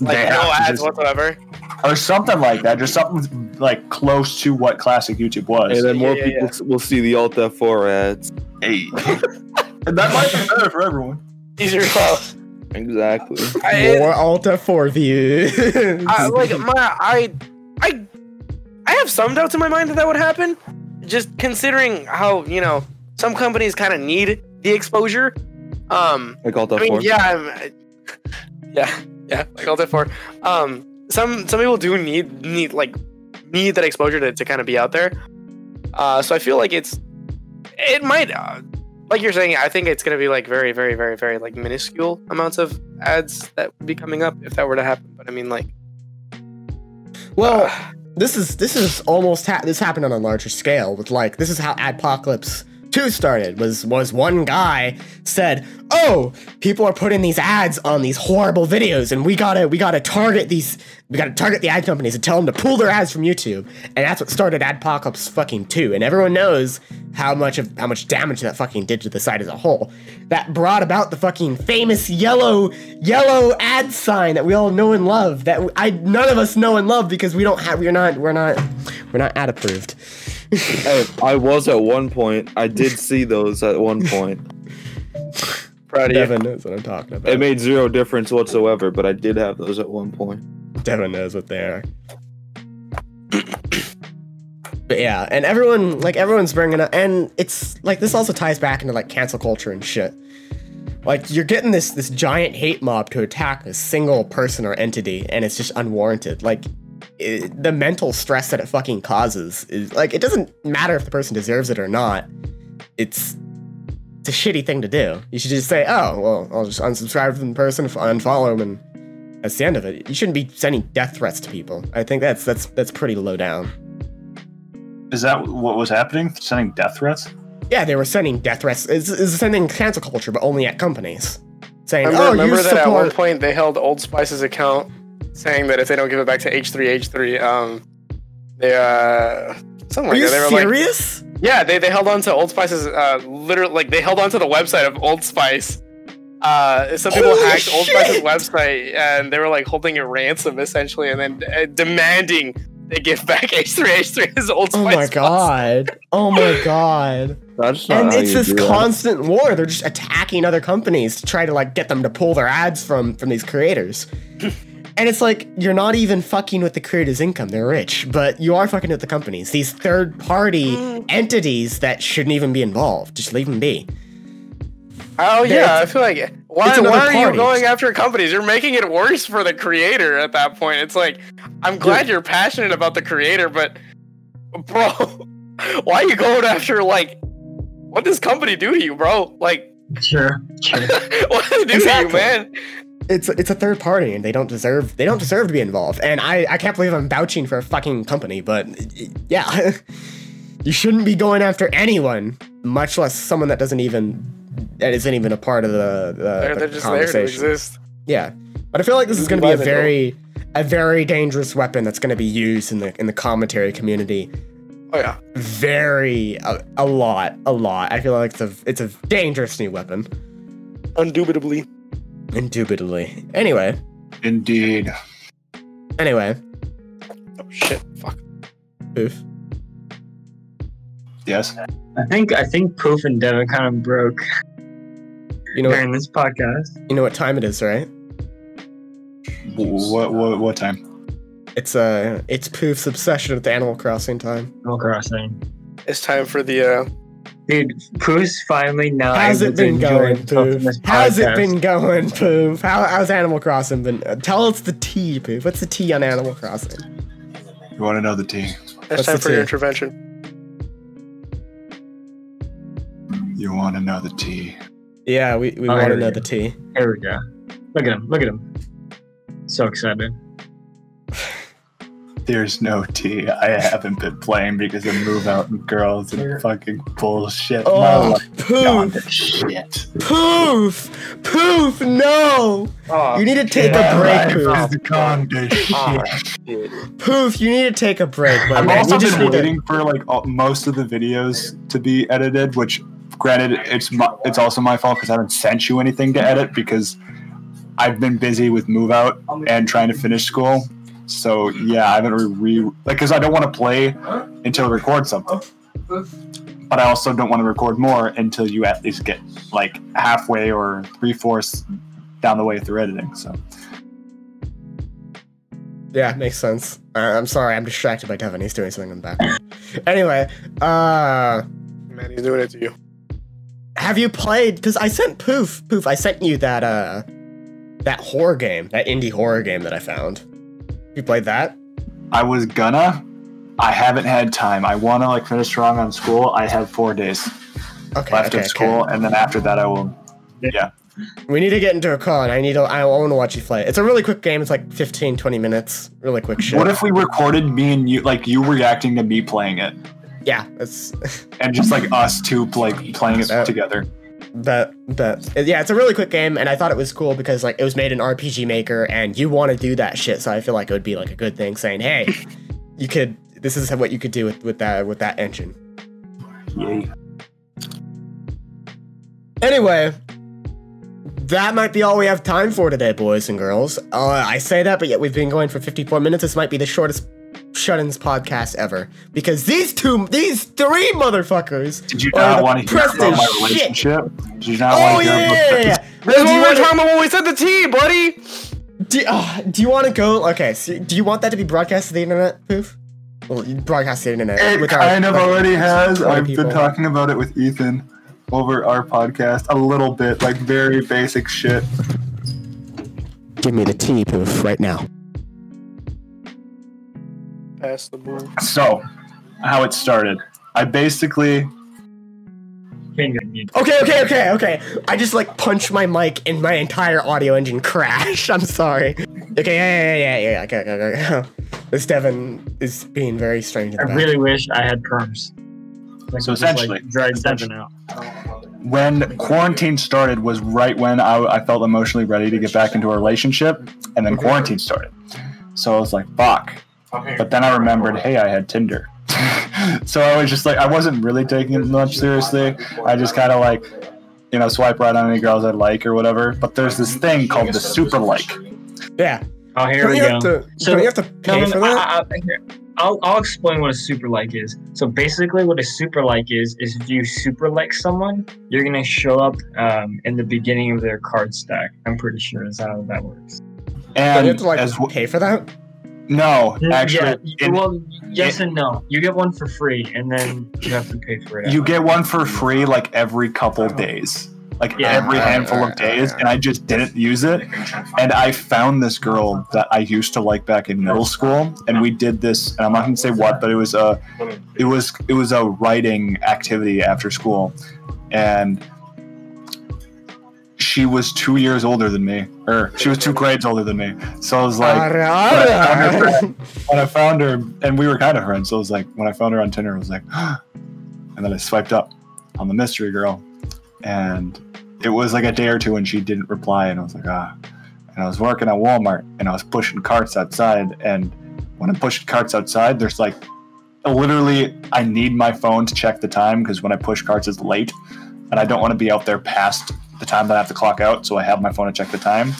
like they no have ads just- whatsoever or something like that, just something like close to what classic YouTube was. And then more Yeah, yeah, people s- will see the Alt F4 ads. Hey. and that might be better for everyone. easier to follow Exactly. I- More Alt F4 views. I, like my I I I have some doubts in my mind that that would happen. Just considering how you know some companies kind of need the exposure. Um, Like Alt I mean, yeah, I'm, yeah, yeah, like all that for. Um, some some people do need need like need that exposure to, to kind of be out there. Uh, so I feel like it's it might uh, like you're saying. I think it's gonna be like very very very very like minuscule amounts of ads that would be coming up if that were to happen. But I mean like. well, this is this is almost ha- this happened on a larger scale with like this is how Adpocalypse 2 started was was one guy said, "Oh, people are putting these ads on these horrible videos and we got to we got to target these we got to target the ad companies and tell them to pull their ads from YouTube." And that's what started Adpocalypse fucking 2. And everyone knows how much of how much damage that fucking did to the site as a whole. That brought about the fucking famous yellow yellow ad sign that we all know and love that I none of us know and love because we don't have we're not we're not we're not ad approved. Hey, I was at one point. I did see those at one point. Proud of you. Devin knows what I'm talking about. It made zero difference whatsoever, but I did have those at one point. Devin knows what they are. but yeah, and everyone like everyone's bringing up, and it's like this also ties back into like cancel culture and shit. Like you're getting this this giant hate mob to attack a single person or entity, and it's just unwarranted. Like it, the mental stress that it fucking causes is like it doesn't matter if the person deserves it or not. It's it's a shitty thing to do. You should just say, "Oh, well, I'll just unsubscribe from the person, unfollow them, and that's the end of it. You shouldn't be sending death threats to people. I think that's that's that's pretty low down. Is that what was happening? Sending death threats? Yeah, they were sending death threats. It's, it's sending cancel culture, but only at companies, saying, Remember, "Oh, remember you that at one point they held Old Spice's account saying that if they don't give it back to H3, H3, um, they uh, something Are like you that. They were like, serious? yeah, they, they held on to Old Spice's uh, literally like they held on to the website of Old Spice. Uh, some people Holy hacked Old Spice's website and they were like holding it ransom essentially, and then uh, demanding they give back H3, H3 his Old Spice. oh my god. Oh my god. That's not and it's this do that. constant war. They're just attacking other companies to try to like get them to pull their ads from from these creators. And it's like you're not even fucking with the creators' income. They're rich, but you are fucking with the companies. These third party Mm. entities that shouldn't even be involved. Just leave them be. Oh There- yeah, I feel like why, why are party. you going after companies? You're making it worse for the creator at that point. It's like I'm glad you're passionate about the creator, but bro, why are you going after like what does company do to you, bro? Like Sure, sure. what do they do Exactly. to you, man? It's it's a third party, and they don't deserve they don't deserve to be involved. And I I can't believe I'm vouching for a fucking company, but yeah, you shouldn't be going after anyone, much less someone that doesn't even that isn't even a part of the the, They're, the they're just there to conversation. exist. Yeah, but I feel like this is going to be a very a very dangerous weapon that's going to be used in the in the commentary community. Oh yeah. Very a, a lot, a lot. I feel like it's a it's a dangerous new weapon, Undoubtedly. Indubitably. Anyway, Indeed. anyway, Oh shit. Fuck. oof. Yes. I think I think Poof and Devin kind of broke You know what, during this podcast. you know what time it is, right? What what what time? It's uh it's Poof's obsession with Animal Crossing time. Animal Crossing. It's time for the uh Dude, Poof's finally now How's it been going, himself Poof? How's it been going, Poof? How, how's Animal Crossing been? Uh, tell us the T, Poof. What's the T on Animal Crossing? You want to know the tea? it's What's time the for your intervention. You want to know the tea? Yeah, we, we Oh, want to know go. the T. Here we go. Look at him. Look at him. So excited. There's no tea. I haven't been playing because of move out and girls and fucking bullshit. Oh, life Poof! shit. Poof! Poof! No! Oh, You need to take My a break, life Poof. is gone to Oh, shit. Poof, you need to take a break, my I've man. also You just been need to- waiting for like all, most of the videos to be edited, which granted it's my, it's also my fault because I haven't sent you anything to edit because I've been busy with move out um, and trying to finish school. So yeah, I haven't re, re like because I don't want to play until I record something, but I also don't want to record more until you at least get like halfway or three fourths down the way through editing. So Yeah, makes sense. Uh, I'm sorry, I'm distracted by Devin. He's doing something in the background. anyway, uh, man, he's doing it to you. have you played? Because I sent Poof, Poof, I sent you that, uh, that horror game, that indie horror game that I found. You played that? I was gonna. I haven't had time. I want to like finish strong on school. I have four days. Okay, left okay, of school, and then after that, I will. Yeah. We need to get into a call, and I need to, I want to watch you play. it. It's a really quick game. It's like 15, 20 minutes. Really quick shit. What if we recorded me and you, like you reacting to me playing it, yeah, it's and just like us two like playing it together? But but yeah, it's a really quick game, and I thought it was cool because like it was made in RPG Maker, and you want to do that shit. So I feel like it would be like a good thing, saying, "Hey, you could. This is what you could do with with that with that engine." Yay! Anyway, that might be all we have time for today, boys and girls. Uh, I say that, but yet we've been going for 54 minutes. This might be the shortest shut-ins podcast ever because these two, these three motherfuckers. Did you not want to hear pressed about as my shit. relationship? Did you not Oh want to yeah, hear yeah, about yeah, yeah. That's what we were talking about when we said the T, buddy. Do, uh, do you want to go? Okay, so do you want that to be broadcast to the internet, Poof? Well, you broadcast to the internet. It with our- kind of like, already has. I've people. been talking about it with Ethan over our podcast a little bit, like very basic shit. Give me the T, Poof, right now. Pass the ball. So, how it started. I basically Okay, okay, okay, okay. I just like punched my mic and my entire audio engine crashed. I'm sorry. Okay, yeah, yeah, yeah, yeah, yeah. Okay, okay, okay. okay. This Devin is being very strange I back. really wish I had perms. Like, So just, like, essentially- drag Devin out. when quarantine started was right when I, I felt emotionally ready to get back into a relationship and then quarantine started. So I was like, fuck. But then I remembered, hey, I had Tinder. so I was just like, I wasn't really taking it much seriously. I just kind of like, you know, swipe right on any girls I like or whatever. But there's this thing called the super like. Yeah. Oh, here Don't we go. to? So- you have to pay no, for that? I, I, here, I'll, I'll explain what a super like is. So basically, what a super like is is if you super like someone, you're gonna show up um, in the beginning of their card stack. I'm pretty sure is how that works. don't And you have to like as w- pay for that? No, actually, yeah, in- well, yes and no. You get one for free, and then you have to pay for it. you get one for free like every couple days, like Yeah. every handful of days, and I just didn't use it. And I found this girl that I used to like back in middle school, and we did this. And I'm not gonna say what, but it was a, it was it was a writing activity after school, and she was two years older than me, or she was two grades older than me. So I was like, Ara, ara. when I found her, and we were kind of friends, so it was like when I found her on Tinder, I was like, and then I swiped up on the mystery girl, and it was like a day or two, and she didn't reply, and I was like, ah. And I was working at Walmart, and I was pushing carts outside, and when I'm pushing carts outside, there's like, literally, I need my phone to check the time because when I push carts, it's late, and I don't want to be out there past the time that I have to clock out, so I have my phone to check the time.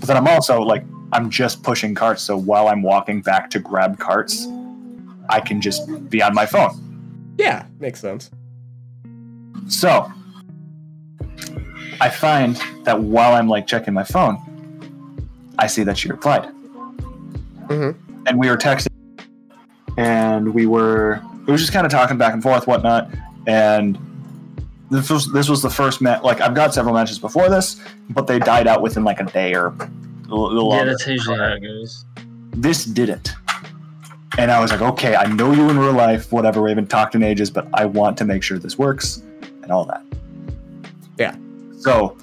But then I'm also like I'm just pushing carts, so while I'm walking back to grab carts, I can just be on my phone. yeah, makes sense. So I find that while I'm like checking my phone, I see that she replied. Mhm. And we were texting and we were it was just kind of talking back and forth, whatnot. And this was this was the first match like I've got several matches before this, but they died out within like a day or a little yeah, longer. that's usually how it goes. this didn't. And I was like, okay, I know you in real life, whatever, we haven't talked in ages, but I want to make sure this works and all that. Yeah. So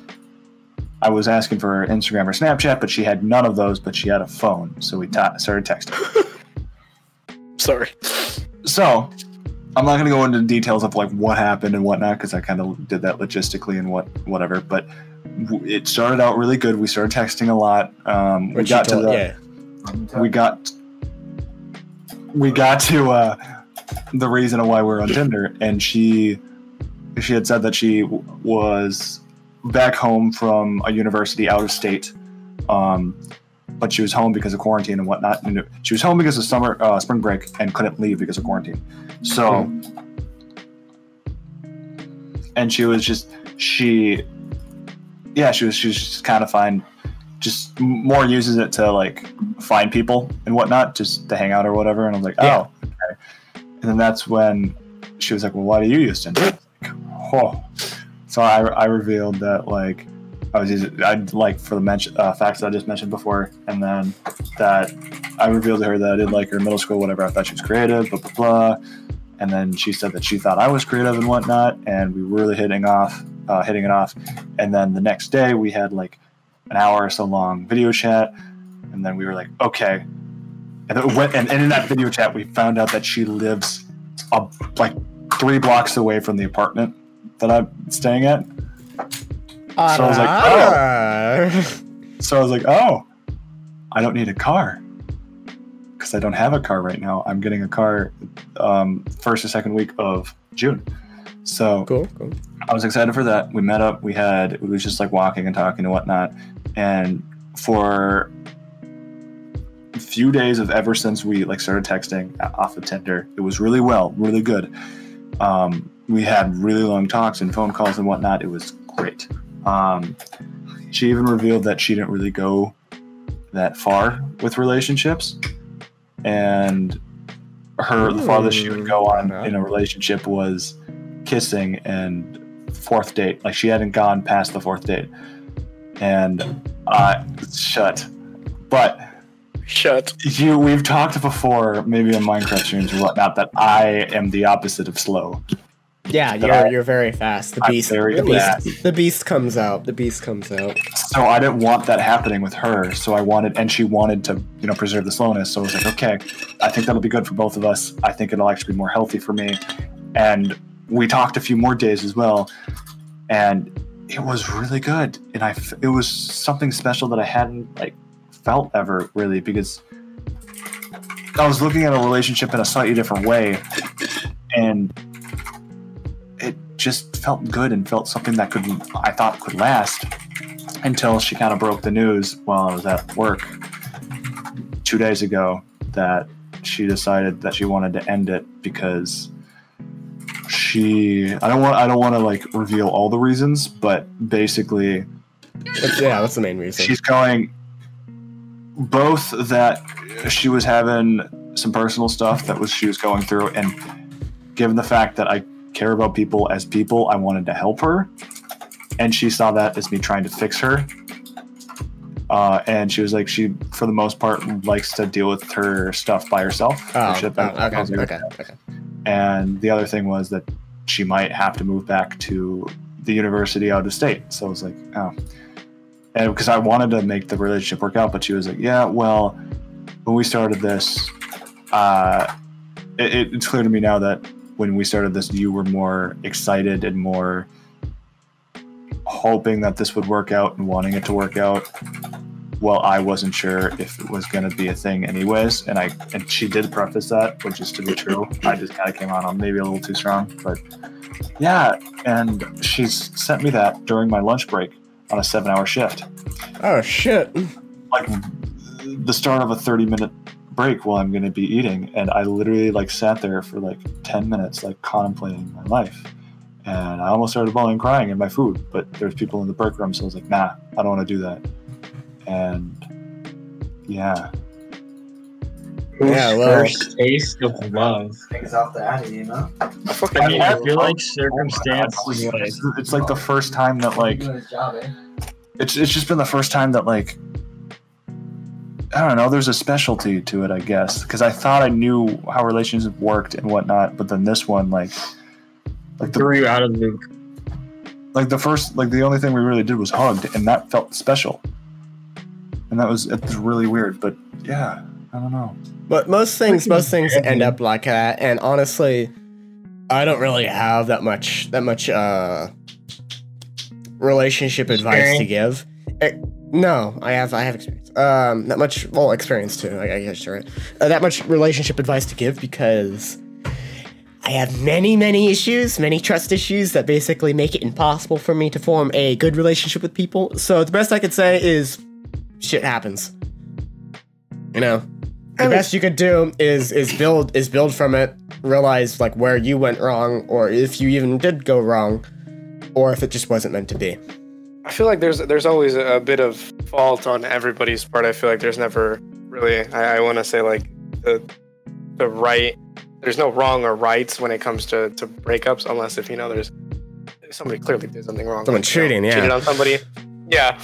I was asking for her Instagram or Snapchat, but she had none of those, but she had a phone. So we ta- started texting. Sorry. So I'm not going to go into details of like what happened and whatnot because I kind of did that logistically and what whatever. But w- it started out really good. We started texting a lot. Um, we got to the yeah. we got we got to uh, the reason of why we're on Tinder, and she she had said that she w- was back home from a university out of state, um, but she was home because of quarantine and whatnot. And she was home because of summer uh, spring break and couldn't leave because of quarantine. So, and she was just she, yeah, she was she was just kind of fine just more uses it to like find people and whatnot, just to hang out or whatever. And I was like, Yeah. oh, okay. And then that's when she was like, well, why do you use Tinder? Like, oh. So I, I revealed that like I was using, I'd like for the mention uh, facts that I just mentioned before, and then that I revealed to her that I did like her in middle school, whatever. I thought she was creative, blah blah blah. And then she said that she thought I was creative and whatnot, and we were really hitting off, uh, hitting it off. And then the next day we had like an hour or so long video chat, and then we were like, okay. And, went, and, and in that video chat, we found out that she lives a, like three blocks away from the apartment that I'm staying at. So I was like, Ara. So I was like, oh, I don't need a car because I don't have a car right now. I'm getting a car um, first or second week of June. So Cool, cool. I was excited for that. We met up. We had it was just like walking and talking and whatnot. And for a few days of ever since we like started texting off of Tinder, it was really well, really good. Um, we had really long talks and phone calls and whatnot. It was great. Um, she even revealed that she didn't really go that far with relationships, and her the farthest she would go on in a relationship was kissing and fourth date. Like she hadn't gone past the fourth date, and uh, shut. But Shut. you, we've talked before, maybe in Minecraft streams or whatnot, that I am the opposite of slow. Yeah, you're you're very fast. The I'm beast, the beast, the beast comes out. The beast comes out. So I didn't want that happening with her. So I wanted, and she wanted to, you know, preserve the slowness. So I was like, okay, I think that'll be good for both of us. I think it'll actually be more healthy for me. And we talked a few more days as well, and it was really good. And I, it was something special that I hadn't like felt ever really because I was looking at a relationship in a slightly different way, and just felt good and felt something that could I thought could last until she kind of broke the news while I was at work two days ago that she decided that she wanted to end it because she I don't want I don't want to like reveal all the reasons, but basically That's, yeah, that's the main reason. she's going both that she was having some personal stuff that was she was going through and given the fact that I care about people as people, I wanted to help her. And she saw that as me trying to fix her. Uh, and she was like, she, for the most part, likes to deal with her stuff by herself. oh, shit oh, okay, okay, okay. And the other thing was that she might have to move back to the university out of state. So I was like, oh. And because I wanted to make the relationship work out, but she was like, yeah, well, when we started this, uh, it- it's clear to me now that when we started this, you were more excited and more hoping that this would work out and wanting it to work out. Well, I wasn't sure if it was going to be a thing, anyways. And I and she did preface that, which is to be true. I just kind of came on, on maybe a little too strong, but yeah. And she's sent me that during my lunch break on a seven-hour shift Oh shit. like the start of a 30 minute break while I'm going to be eating. And I literally like sat there for like 10 minutes, like contemplating my life. And I almost started bawling crying in my food, but there's people in the break room. So I was like, nah, I don't want to do that. And yeah, Yeah, well- first taste of love? Things off the addy, you know? I fucking I mean, I- I feel like circumstance is like it's, it's like the first time that like job, eh? it's it's just been the first time that like I don't know. There's a specialty to it, I guess, because I thought I knew how relationships worked and whatnot, but then this one, like, like the threw you out of the loop. like the first like the only thing we really did was hugged and that felt special and that was it was really weird but yeah i don't know But most things, most things heavy. end up like that. And honestly, I don't really have that much, that much uh, relationship advice to give. Eh, no, I have, I have experience. Um, not much, well, experience too. I, I guess right. Uh, that much relationship advice to give because I have many, many issues, many trust issues that basically make it impossible for me to form a good relationship with people. So the best I could say is, shit happens. You know, the best you could do is is build is build from it. Realize like where you went wrong, or if you even did go wrong, or if it just wasn't meant to be. I feel like there's there's always a bit of fault on everybody's part. I feel like there's never really. I, I want to say like the the right. There's no wrong or rights when it comes to to breakups, unless if you know there's somebody clearly did something wrong. Someone like, you know, cheating, yeah. cheated on somebody. Yeah,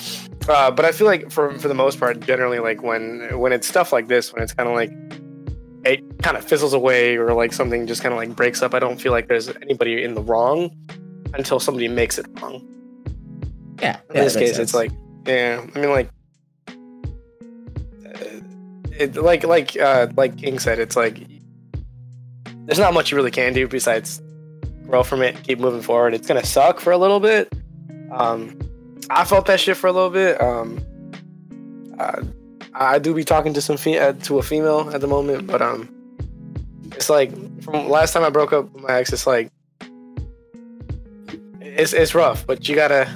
uh, but I feel like for for the most part, generally, like when when it's stuff like this, when it's kind of like it kind of fizzles away or like something just kind of like breaks up. I don't feel like there's anybody in the wrong until somebody makes it wrong Yeah. in this case it's like yeah i mean like uh, it like like uh like king said it's like there's not much you really can do besides grow from it keep moving forward. It's gonna suck for a little bit. Um i felt that shit for a little bit. Um uh, i do be talking to some fe- uh, to a female at the moment but um it's like from last time i broke up with my ex it's like it's, it's rough but you gotta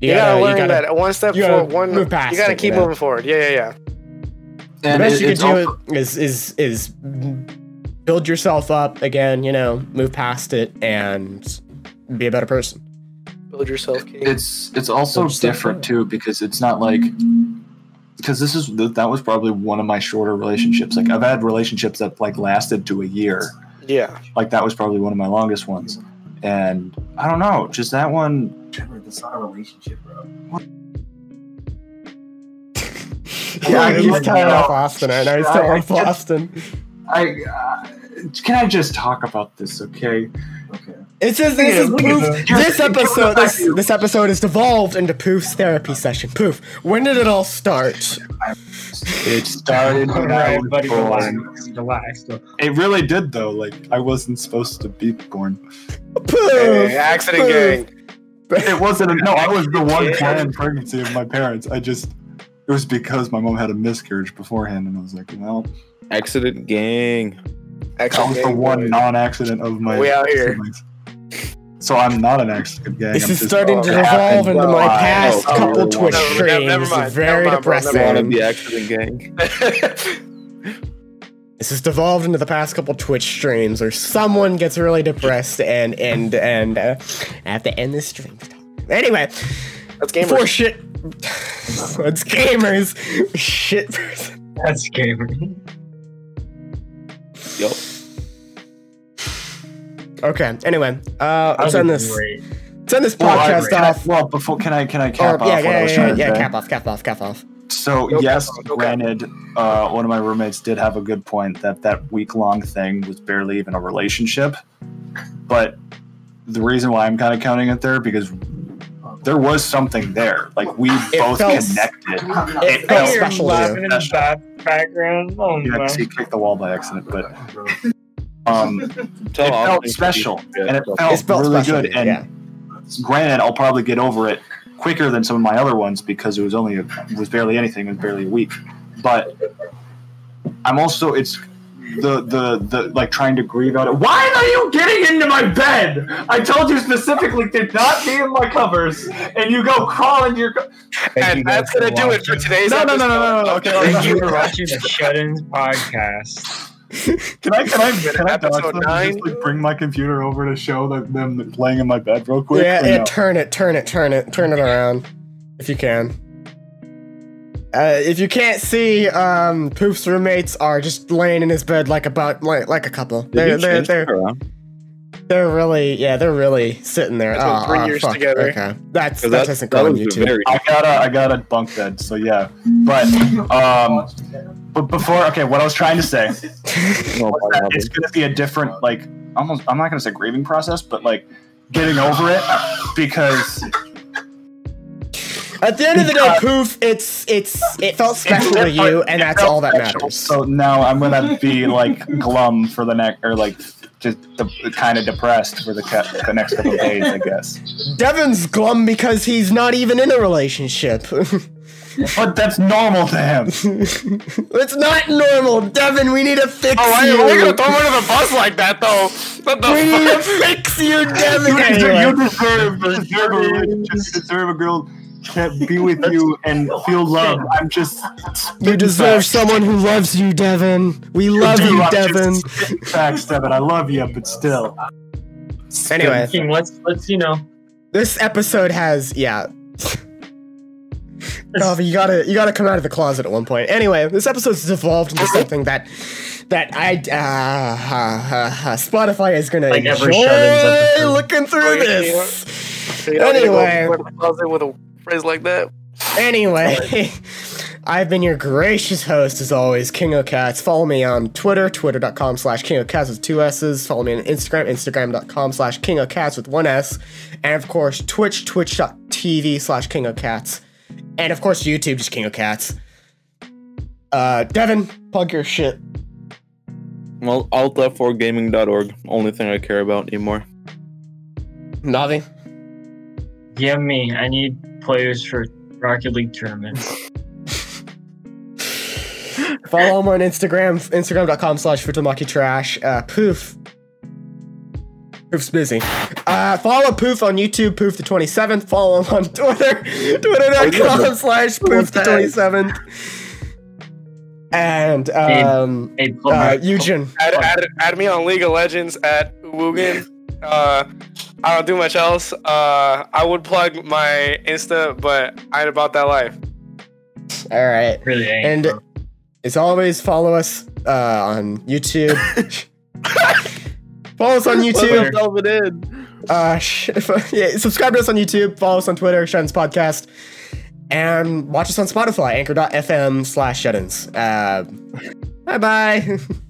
you, gotta, learn that one step you gotta forward, one move past you gotta it, keep yeah. moving forward. Yeah, yeah, yeah. The best it- you can do also- is is is build yourself up again. You know, move past it and be a better person. Build yourself, King. it's it's also Build different too because it's not like because this is that was probably one of my shorter relationships like i've had relationships that like lasted to a year yeah, like that was probably one of my longest ones and i don't know just that one Trevor, that's not a relationship, bro. Yeah, he's he's telling kinda- off Austin right now. He's telling off I- I- Austin. i uh, can i just talk about this okay Okay. It's just this is Poof. This episode, this, this episode is devolved into Poof's therapy session. Poof. When did it all start? It started when I Alright, was buddy, born. relax. Relax. it really did though like i wasn't supposed to be born Poof. Hey, accident Poof. gang. it wasn't A, no i was the one planned pregnancy of my parents i just it was because my mom had a miscarriage beforehand, and I was like, well, Accident gang. that was the one non-accident of my. We out here. siblings. So I'm not an accident gang. This I'm is starting to it devolve into my Wow. past Oh, couple Twitch never- streams. never mind, Very never mind, bro, never One of depressing. the accident gang. This has devolved into the past couple Twitch streams where someone gets really depressed and and and uh, I have to end this stream. Anyway, That's for gamers. For shit, it's gamers. Shit person. That's gamers. Yo. Okay. Anyway, uh, let's That end was this. great. Let's end this Well, I- podcast I- off. well, before can I can I cap yeah, off what I yeah, yeah, yeah, yeah. Cap off, cap off, cap off. So Go yes, cap on, go granted, uh, one of my roommates did have a good point that that week long thing was barely even a relationship. But the reason why I'm kind of counting it there because there was something there. Like we both felt- connected. It felt felt special laughing in the background. Oh You my. know, he kicked the wall by accident, but um, it felt Austin special to- and it felt, It felt really special good. And yeah. granted, I'll probably get over it quicker than some of my other ones because it was only a, it was barely anything, it was barely a week. But I'm also it's the the the like trying to grieve out it. Why are you getting into my bed? I told you specifically to not be in my covers, and you go crawl into your. Co- And that's gonna do it for today's No, no, no, no, no, no, episode. okay, Thank you for watching the Shut-ins podcast. Can I can I can I Episode dodge them nine. just like bring my computer over to show that them playing in my bed real quick? Yeah, yeah, no? turn it, turn it, turn it, turn it around, if you can. Uh, if you can't see, um, Poof's roommates are just laying in his bed like about like like a couple. Did They're they're they're, they're really yeah they're really sitting there. That's been Oh, three oh, years fuck. together. Okay, that's that that- doesn't that go on YouTube. very- I got a I got a bunk bed, so yeah. But um, but before okay, what I was trying to say No, oh, was that it's going to be a different like almost I'm not going to say grieving process, but like getting over it because At the end of the day, Poof, it's it's it felt special to you, and that's all that special. matters. So now I'm gonna be like glum for the next, or like just de- kind of depressed for the ca- the next couple of days, I guess. Devin's glum because he's not even in a relationship. But that's normal to him. it's not normal, Devin. We need to fix Oh, why, you. why are gonna throw him under the bus like that, though? What the we need to fix you, Devin. You deserve, Anyway. you deserve, you deserve a relationship. You deserve a girl to be with you and feel love. I'm just. You deserve someone who loves you, Devin. We love Dude, you, I'm Devin. Facts, Devin. I love you, but still. Anyway, let's let's you know. this episode has yeah. Oh, you gotta you gotta come out of the closet at one point. Anyway, this episode's evolved into something that that I uh, uh, uh, uh, Spotify is gonna every enjoy episode. looking through this. You don't need to go Anyway. to the closet with a phrase like that. Anyway, I've been your gracious host as always, King of Cats. Follow me on Twitter, twitter.com slash King of Cats with two S's. Follow me on Instagram, instagram.com slash King of Cats with one S. And of course, Twitch, twitch.tv slash King of Cats. And of course, YouTube, just King of Cats. Uh, Devin, plug your shit. Well, alt F4gaming.org. Only thing I care about anymore. Navi. DM me. I need players for Rocket League tournaments. Follow him on Instagram, instagram.com slash Futamaki Trash. Uh, Poof. Poof's busy. Uh, follow Poof on YouTube, Poof the 27th. Follow him on Twitter, twitter.com slash Poof the 27th. And, um, Hey, plug uh, my- Eugen. Add, add, add me on League of Legends at Woogan. Uh, I don't do much else. Uh, I would plug my Insta, but I ain't about that life. All right. really ain't. And bro. as always, follow us uh, on YouTube. follow us on YouTube. Delve it in. Uh, sh- yeah, subscribe to us on YouTube, follow us on Twitter, Shut-ins Podcast, and watch us on Spotify, anchor.fm slash Shut-ins. Uh, bye bye.